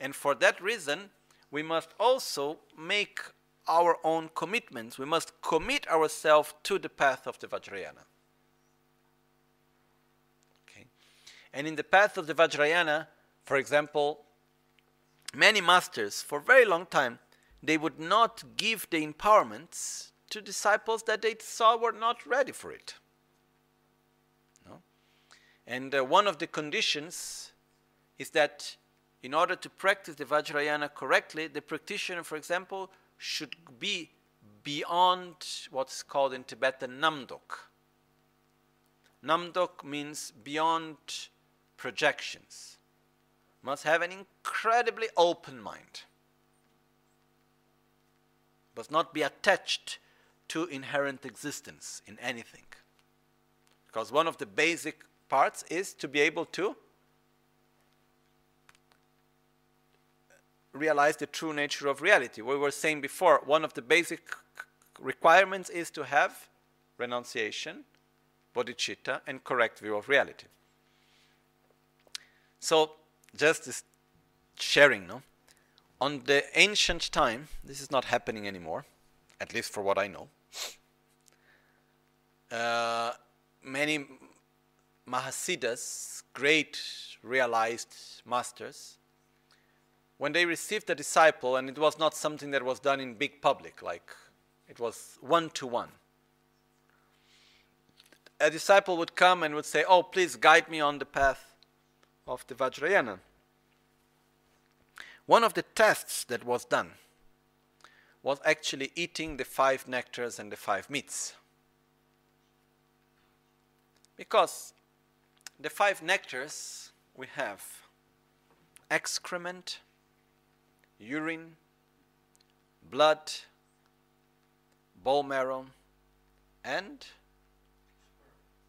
And for that reason, we must also make our own commitments. We must commit ourselves to the path of the Vajrayana. Okay? And in the path of the Vajrayana, for example, many masters, for a very long time, they would not give the empowerments to disciples that they saw were not ready for it. No? And uh, one of the conditions is that in order to practice the Vajrayana correctly, the practitioner, for example, should be beyond what's called in Tibetan namdok. Namdok means beyond projections. Must have an incredibly open mind. Must not be attached to inherent existence in anything. Because one of the basic parts is to be able to realize the true nature of reality. We were saying before, one of the basic requirements is to have renunciation, bodhicitta, and correct view of reality. So, just this sharing, no? On the ancient time, this is not happening anymore, at least for what I know. Uh, many Mahasiddhas, great realized masters, when they received a disciple, and it was not something that was done in big public, like it was one to one. A disciple would come and would say, Oh, please guide me on the path of the Vajrayana. One of the tests that was done was actually eating the five nectars and the five meats. Because the five nectars we have excrement, urine, blood, bone marrow, and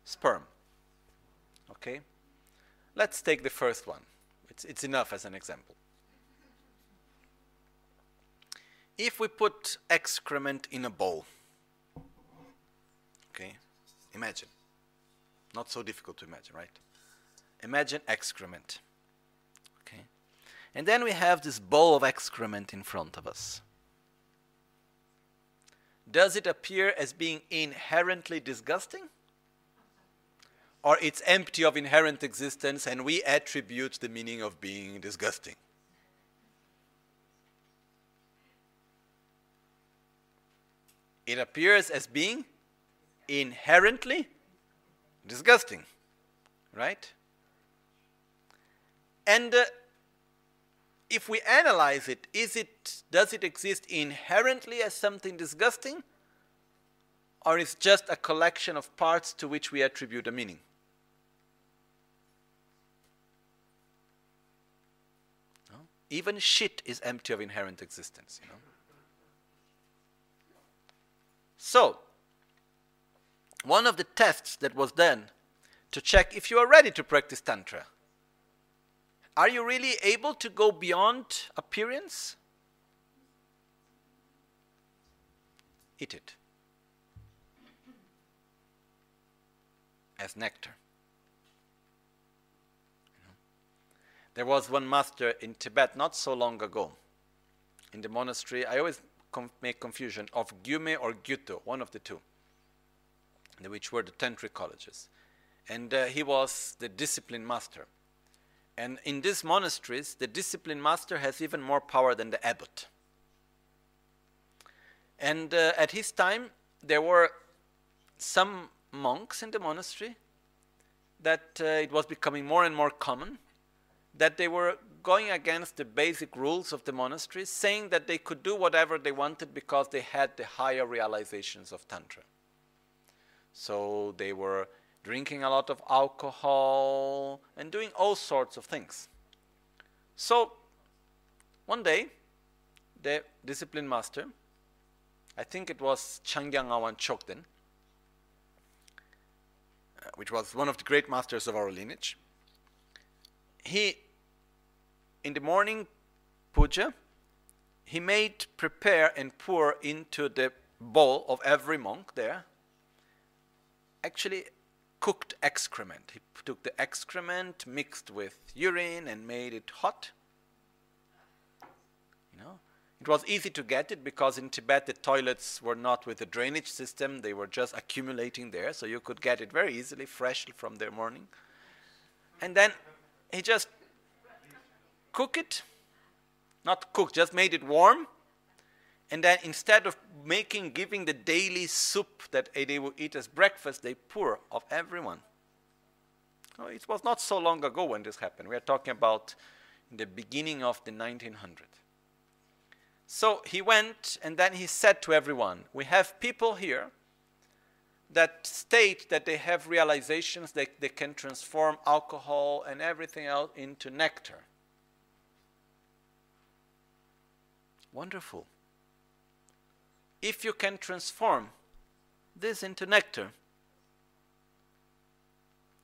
sperm. Okay? Let's take the first one. It's, it's enough as an example. If we put excrement in a bowl, okay, imagine. Not so difficult to imagine, right? Imagine excrement. And then we have this bowl of excrement in front of us. Does it appear as being inherently disgusting? Or it's empty of inherent existence and we attribute the meaning of being disgusting? It appears as being inherently disgusting, right? And uh, if we analyze it, is it does it exist inherently as something disgusting, or is just a collection of parts to which we attribute a meaning? No? Even shit is empty of inherent existence, you know. So, one of the tests that was done to check if you are ready to practice Tantra. Are you really able to go beyond appearance? Eat it as nectar. There was one master in Tibet not so long ago in the monastery. I always make confusion of Gyume or Gyuto, one of the two which were the tantric colleges. And uh, he was the discipline master. And in these monasteries, the discipline master has even more power than the abbot. And uh, at his time, there were some monks in the monastery that uh, it was becoming more and more common that they were going against the basic rules of the monastery, saying that they could do whatever they wanted because they had the higher realizations of Tantra. So they were drinking a lot of alcohol and doing all sorts of things. So one day, the discipline master, I think it was Changyang Awan Chokden, uh, which was one of the great masters of our lineage, he, in the morning puja, he made prepare and pour into the bowl of every monk there actually cooked excrement. He took the excrement, mixed with urine, and made it hot. You know, it was easy to get it because in Tibet the toilets were not with a drainage system; they were just accumulating there, so you could get it very easily, fresh from the morning. And then he just cook it, not cook, just made it warm, and then instead of making, giving the daily soup that they would eat as breakfast, they pour of everyone. It was not so long ago when this happened. We are talking about the beginning of the 1900s. So he went and then he said to everyone, We have people here that state that they have realizations that they can transform alcohol and everything else into nectar. Wonderful if you can transform this into nectar,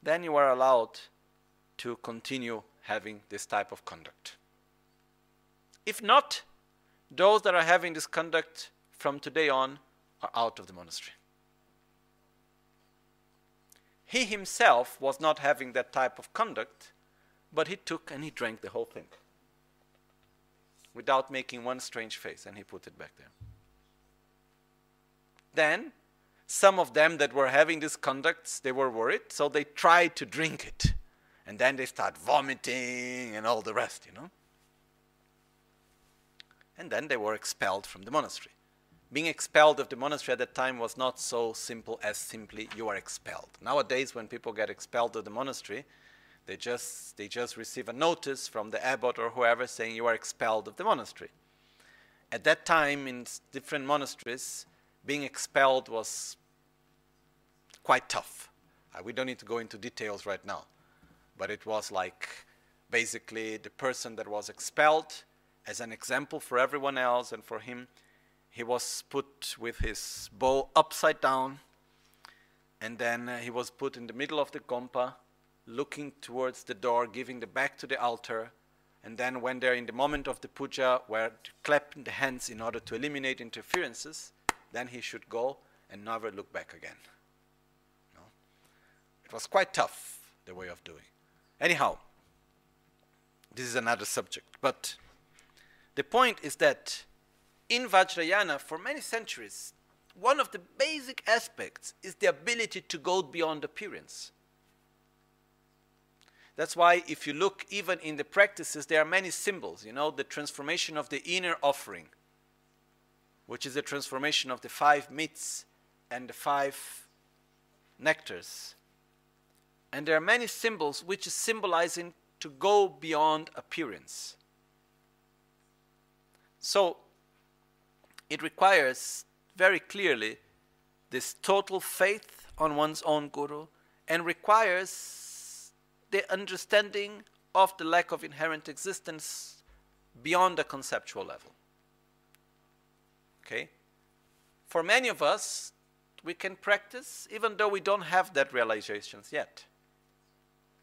then you are allowed to continue having this type of conduct. If not, those that are having this conduct from today on are out of the monastery. He himself was not having that type of conduct, but he took and he drank the whole thing without making one strange face and he put it back there. Then, some of them that were having these conducts, they were worried, so they tried to drink it. And then they start vomiting and all the rest, you know. And then they were expelled from the monastery. Being expelled of the monastery at that time was not so simple as simply you are expelled. Nowadays, when people get expelled of the monastery, they just, they just receive a notice from the abbot or whoever saying you are expelled of the monastery. At that time, in different monasteries, being expelled was quite tough. Uh, we don't need to go into details right now, but it was like basically the person that was expelled as an example for everyone else and for him, he was put with his bow upside down, and then uh, he was put in the middle of the gompa, looking towards the door, giving the back to the altar, and then when they're in the moment of the puja, where to clap the hands in order to eliminate interferences, then he should go and never look back again. No? It was quite tough, the way of doing. Anyhow, this is another subject. But the point is that in Vajrayana, for many centuries, one of the basic aspects is the ability to go beyond appearance. That's why, if you look even in the practices, there are many symbols. You know, the transformation of the inner offering which is the transformation of the five meats and the five nectars. And there are many symbols which is symbolizing to go beyond appearance. So it requires very clearly this total faith on one's own guru and requires the understanding of the lack of inherent existence beyond the conceptual level. Okay? For many of us, we can practice even though we don't have that realizations yet.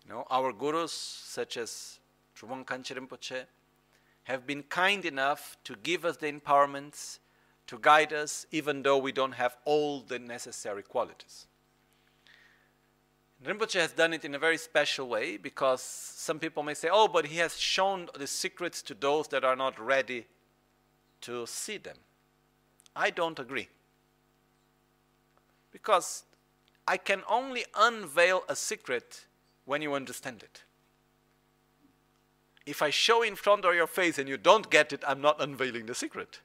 You know, our gurus, such as Trubham Khyentse Rinpoche, have been kind enough to give us the empowerments, to guide us, even though we don't have all the necessary qualities. Rinpoche has done it in a very special way because some people may say, oh, but he has shown the secrets to those that are not ready to see them. I don't agree. Because I can only unveil a secret when you understand it. If I show in front of your face and you don't get it, I'm not unveiling the secret.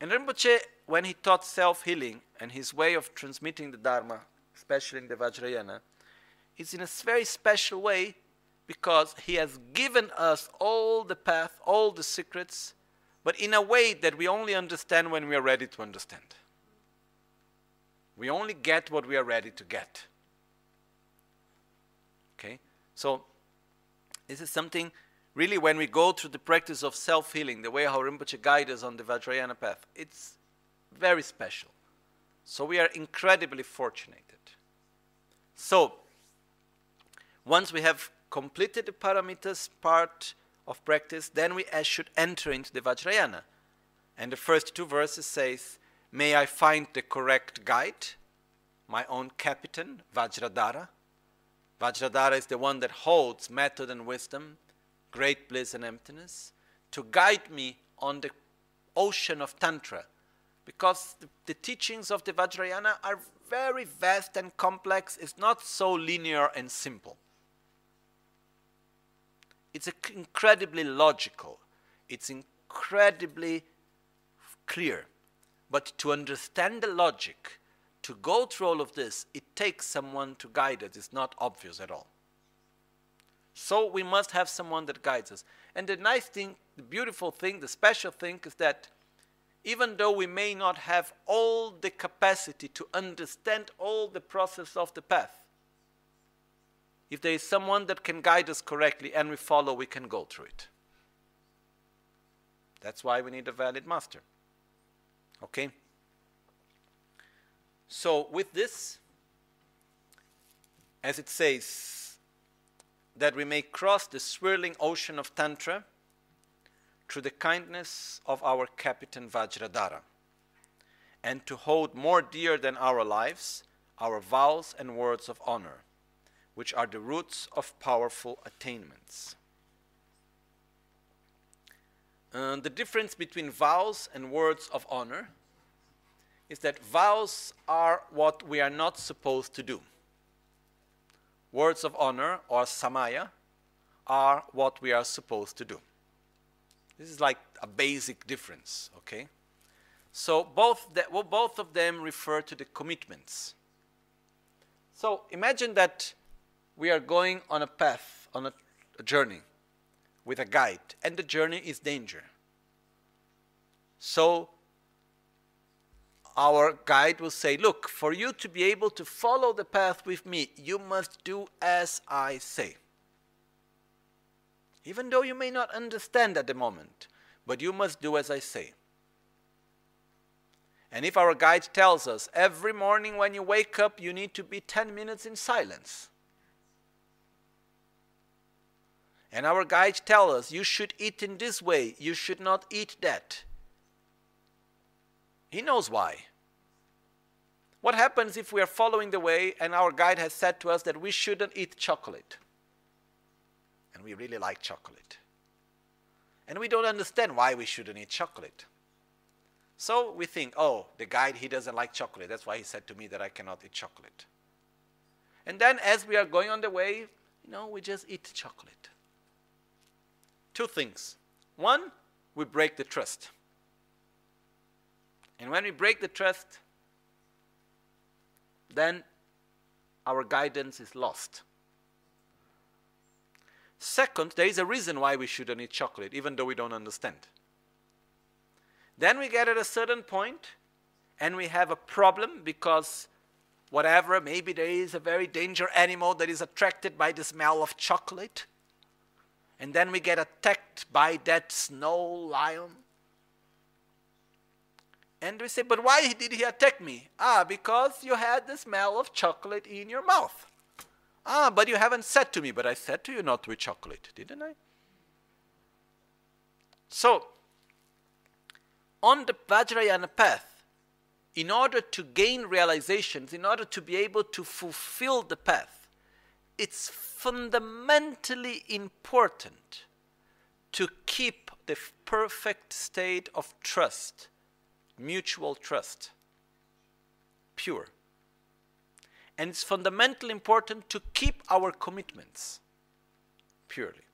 And Rinpoche, when he taught self healing and his way of transmitting the Dharma, especially in the Vajrayana, is in a very special way because he has given us all the path, all the secrets, but in a way that we only understand when we are ready to understand. We only get what we are ready to get. Okay? So, this is something really when we go through the practice of self healing, the way how Rinpoche guides us on the Vajrayana path, it's very special. So, we are incredibly fortunate. So, once we have completed the paramitas part of practice, then we should enter into the Vajrayana. And the first two verses says, May I find the correct guide, my own captain, Vajradhara. Vajradhara is the one that holds method and wisdom, great bliss and emptiness, to guide me on the ocean of Tantra. Because the, the teachings of the Vajrayana are very vast and complex, it's not so linear and simple it's incredibly logical, it's incredibly clear. But to understand the logic, to go through all of this, it takes someone to guide us. It's not obvious at all. So we must have someone that guides us. And the nice thing, the beautiful thing, the special thing is that even though we may not have all the capacity to understand all the process of the path, if there is someone that can guide us correctly and we follow, we can go through it. That's why we need a valid master. Okay? So, with this, as it says, that we may cross the swirling ocean of Tantra, through the kindness of our Captain Vajradhara, and to hold more dear than our lives our vows and words of honor, which are the roots of powerful attainments. The difference between vows and words of honor is that vows are what we are not supposed to do. Words of honor or samaya are what we are supposed to do. This is like a basic difference, okay? So both, the, well, both of them refer to the commitments. So imagine that we are going on a path, on a, a journey with a guide, and the journey is danger. So our guide will say, Look, for you to be able to follow the path with me, you must do as I say. Even though you may not understand at the moment, but you must do as I say. And if our guide tells us every morning when you wake up, you need to be 10 minutes in silence. And our guide tells us you should eat in this way, you should not eat that. He knows why. What happens if we are following the way and our guide has said to us that we shouldn't eat chocolate? And we really like chocolate. And we don't understand why we shouldn't eat chocolate. So we think, oh, the guide, he doesn't like chocolate. That's why he said to me that I cannot eat chocolate. And then as we are going on the way, you know, we just eat chocolate. Two things. One, we break the trust. And when we break the trust, then our guidance is lost. Second, there is a reason why we shouldn't eat chocolate, even though we don't understand. Then we get at a certain point and we have a problem because whatever, maybe there is a very danger animal that is attracted by the smell of chocolate. And then we get attacked by that snow lion. And we say, but why did he attack me? Ah, because you had the smell of chocolate in your mouth. Ah, but you haven't said to me, but I said to you not to eat chocolate, didn't I? So, on the Vajrayana path, in order to gain realizations, in order to be able to fulfill the path, it's fundamentally important to keep the perfect state of trust mutual trust, pure. And it's fundamentally important to keep our commitments purely.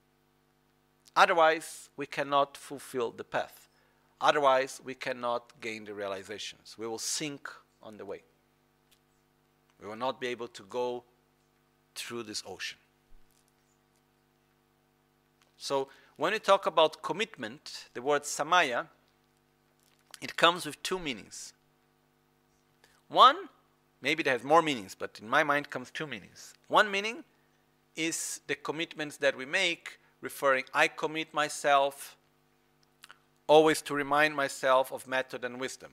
Otherwise, we cannot fulfill the path. Otherwise, we cannot gain the realizations. We will sink on the way. We will not be able to go through this ocean. So, when we talk about commitment, the word samaya it comes with two meanings. One, maybe it has more meanings, but in my mind comes two meanings. One meaning is the commitments that we make, referring, I commit myself always to remind myself of method and wisdom.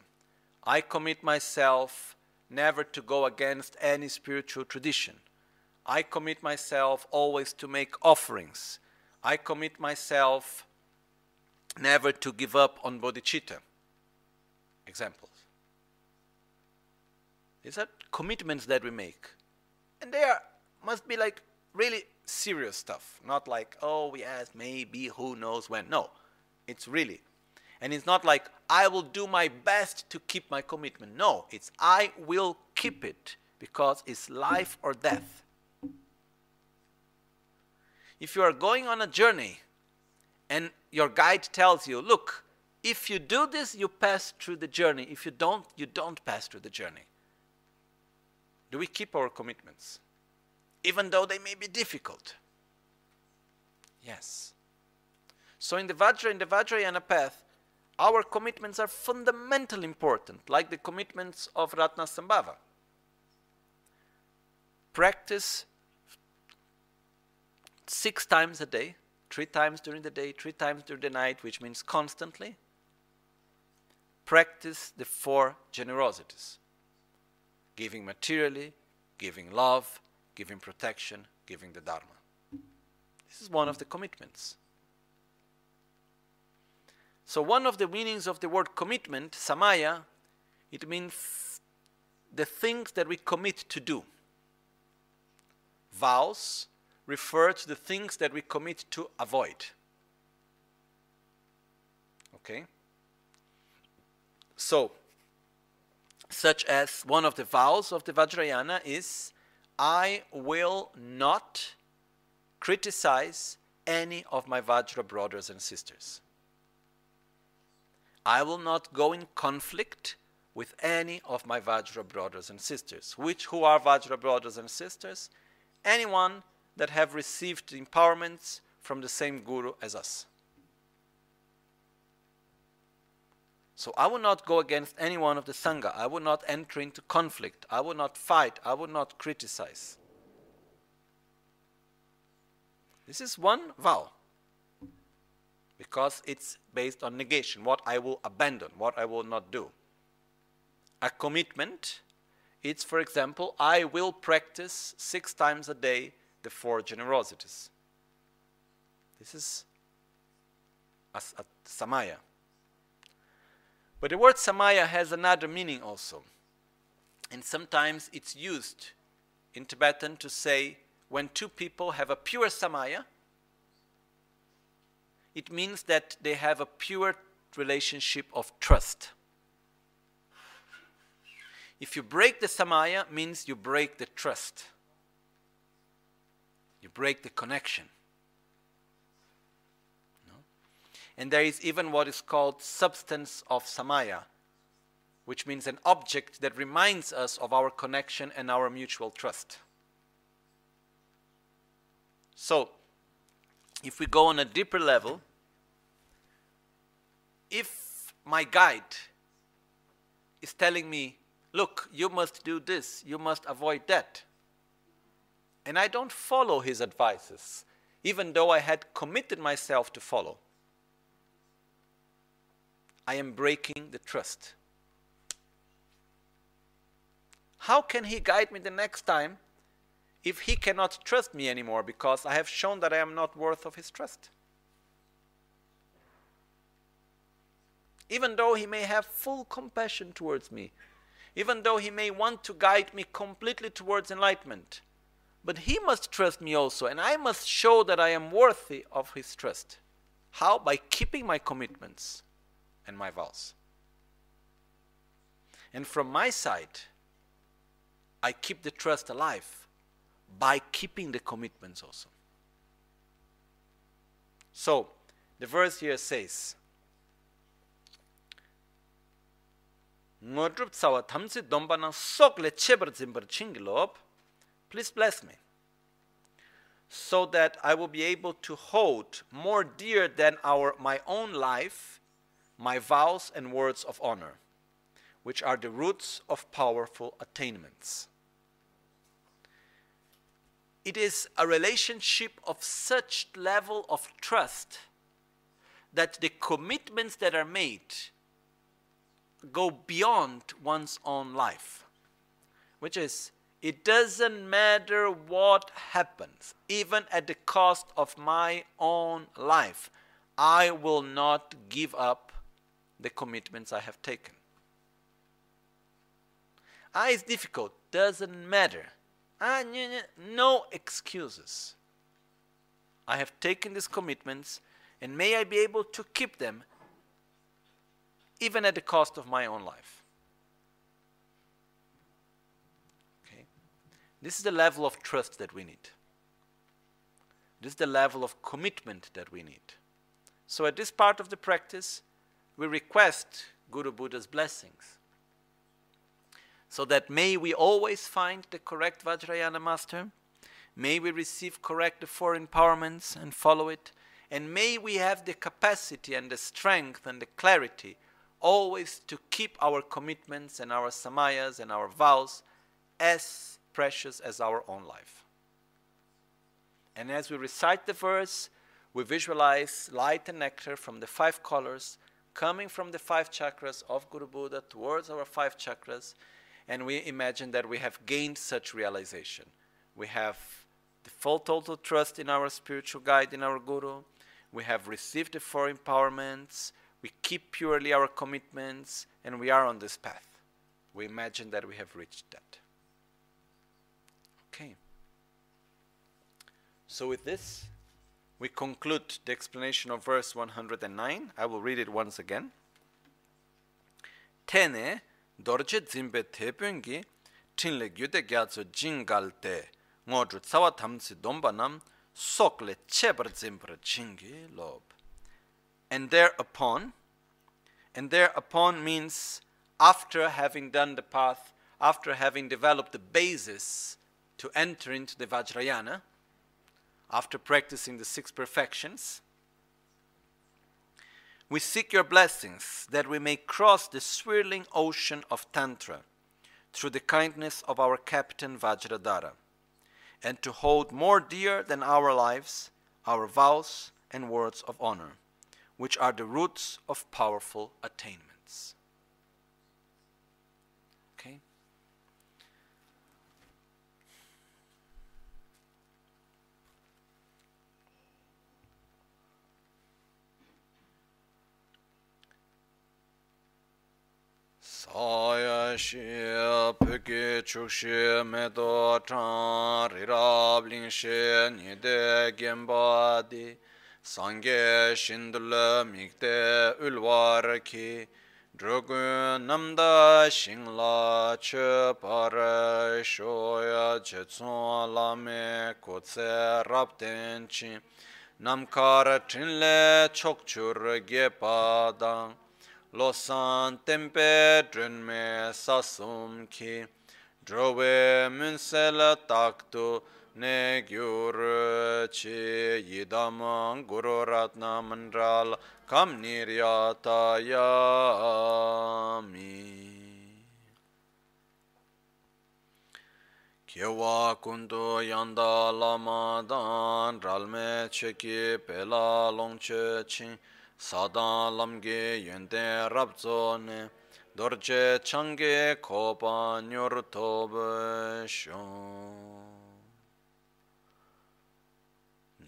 I commit myself never to go against any spiritual tradition. I commit myself always to make offerings. I commit myself never to give up on bodhicitta examples. These are commitments that we make. And they are must be like really serious stuff. Not like, oh yes, maybe, who knows when. No. It's really. And it's not like I will do my best to keep my commitment. No, it's I will keep it because it's life or death. If you are going on a journey and your guide tells you, look, if you do this, you pass through the journey. If you don't, you don't pass through the journey. Do we keep our commitments? Even though they may be difficult? Yes. So in the Vajra, in the Vajrayana path, our commitments are fundamentally important, like the commitments of Ratnasambhava. Practice six times a day, three times during the day, three times during the night, which means constantly practice the four generosities giving materially, giving love, giving protection, giving the Dharma. This is one of the commitments. So, one of the meanings of the word commitment, samaya, it means the things that we commit to do. Vows refer to the things that we commit to avoid. Okay? So, such as one of the vows of the Vajrayana is I will not criticize any of my Vajra brothers and sisters. I will not go in conflict with any of my Vajra brothers and sisters. Which who are Vajra brothers and sisters? Anyone that have received empowerments from the same guru as us. So I will not go against any one of the Sangha. I will not enter into conflict. I will not fight. I will not criticize. This is one vow because it's based on negation, what I will abandon, what I will not do. A commitment, it's for example, I will practice six times a day the four generosities. This is a, a samaya. But the word samaya has another meaning also. And sometimes it's used in Tibetan to say when two people have a pure samaya, it means that they have a pure relationship of trust. If you break the samaya, means you break the trust. You break the connection. No? And there is even what is called substance of samaya, which means an object that reminds us of our connection and our mutual trust. So, if we go on a deeper level, if my guide is telling me, look, you must do this, you must avoid that, and I don't follow his advices, even though I had committed myself to follow, I am breaking the trust. How can he guide me the next time if he cannot trust me anymore because I have shown that I am not worth of his trust? Even though he may have full compassion towards me, even though he may want to guide me completely towards enlightenment, but he must trust me also, and I must show that I am worthy of his trust. How? By keeping my commitments and my vows. And from my side, I keep the trust alive by keeping the commitments also. So, the verse here says, Please bless me so that I will be able to hold more dear than our my own life my vows and words of honor which are the roots of powerful attainments. It is a relationship of such level of trust that the commitments that are made go beyond one's own life, which is it doesn't matter what happens, even at the cost of my own life, I will not give up the commitments I have taken. Ah, it's difficult, doesn't matter. Ah, no excuses. I have taken these commitments, and may I be able to keep them even at the cost of my own life. This is the level of trust that we need. This is the level of commitment that we need. So, at this part of the practice, we request Guru Buddha's blessings so that may we always find the correct Vajrayana master, may we receive correct the four empowerments and follow it, and may we have the capacity and the strength and the clarity always to keep our commitments and our samayas and our vows as precious as our own life. And as we recite the verse, we visualize light and nectar from the five colors coming from the five chakras of Guru Buddha towards our five chakras and we imagine that we have gained such realization. We have the full total trust in our spiritual guide, in our Guru. We have received the four empowerments. we keep purely our commitments, and we are on this path. We imagine that we have reached that. Okay. So, with this, we conclude the explanation of verse 109. I will read it once again. 테네 dorje zimbe tepengi tinle gyude gyatso jingal te ngodru tsawa tamsi domba nam sokle chebar zimbra jingi lob. And thereupon, and thereupon means after having done the path, after having developed the basis to enter into the Vajrayana, after practicing the six perfections, we seek your blessings that we may cross the swirling ocean of Tantra through the kindness of our captain Vajradhara, and to hold more dear than our lives our vows and words of honor, which are the roots of powerful attainments. 사야시 peke chukshi medo chan rirab lingshi nide genpa di sangye shindula mikde ulwar ki drogun namda shingla che para shoya che tsun lame kotse rabden chi namkar trinle chokchur gepa dang lo san tempe drun me sasum ki drowe mun sel tak tu ne gyur chi yidam guru ratna mandral kam niryata yami Kyewa kundu yanda lama dan ralme cheki pela longche ching 사단 람게 연대 랍존 dorje change kopa nyor tobe shon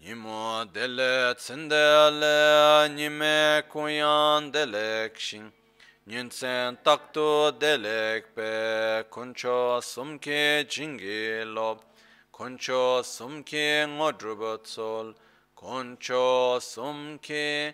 nimo dele tsendele nime kuyan delek shin nyinsen takto delek pe kuncho sumke jingi lob kuncho sumke ngodrubat sol kuncho sumke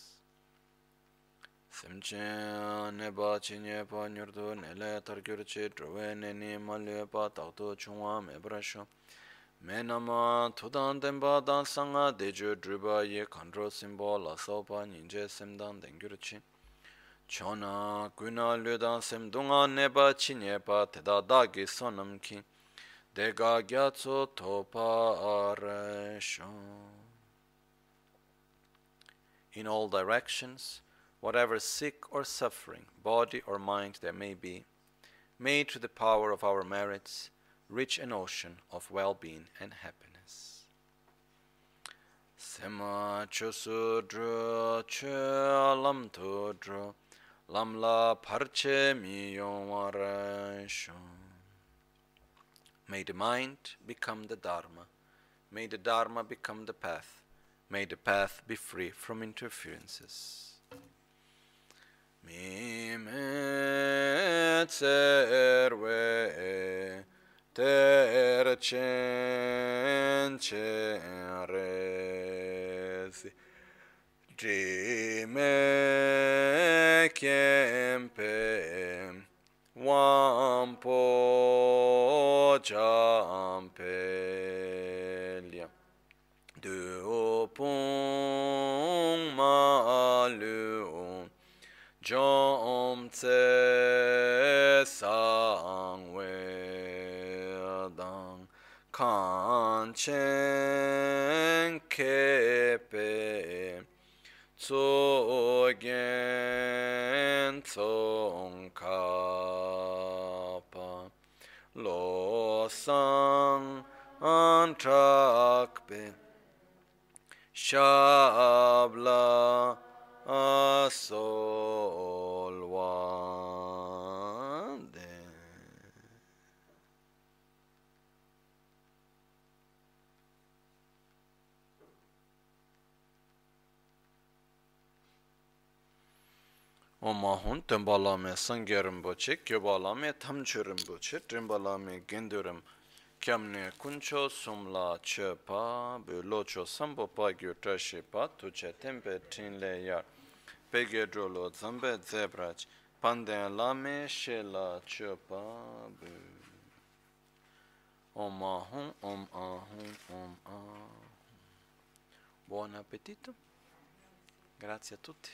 Simchen ne pa chi nye pa nyurdu ne le tar gyur chi druwe ne ni ma le pa tak tu chungwa me bra shu. Me nama tu dan ten pa dan sanga de ju druba ye kandro simbo la so pa nyinje sim dan den gyur chi. Chona guna lu dan sim dunga ne pa chi nye pa te da da gi sonam ki. De ga gya tsu to pa are shu. In all directions, whatever sick or suffering, body or mind there may be, may through the power of our merits reach an ocean of well-being and happiness. Sema chosu dru che lam tu dru lam la parche mi May the mind become the Dharma. May the Dharma become the path. May the path be free from interferences. Mimet serve tercen cerezi Cime kempem Wampo campelia Duopung malum jom tse sang we dang kan chen ke pe tso gen tsong ka pa. Lo antrakpe shabla sol wa de oma hun tembala me sangerim boche kyobala me tamchurim boche trimbala me gendurim. Kyamne kuncho sumla che pa be locho sambo pa gyo tashi pa tuche tempe tinle yar. Pege drolo zambe zebrach panden lame shela chepa bu om ahum om ahum om ahum. Buon appetito grazie a tutti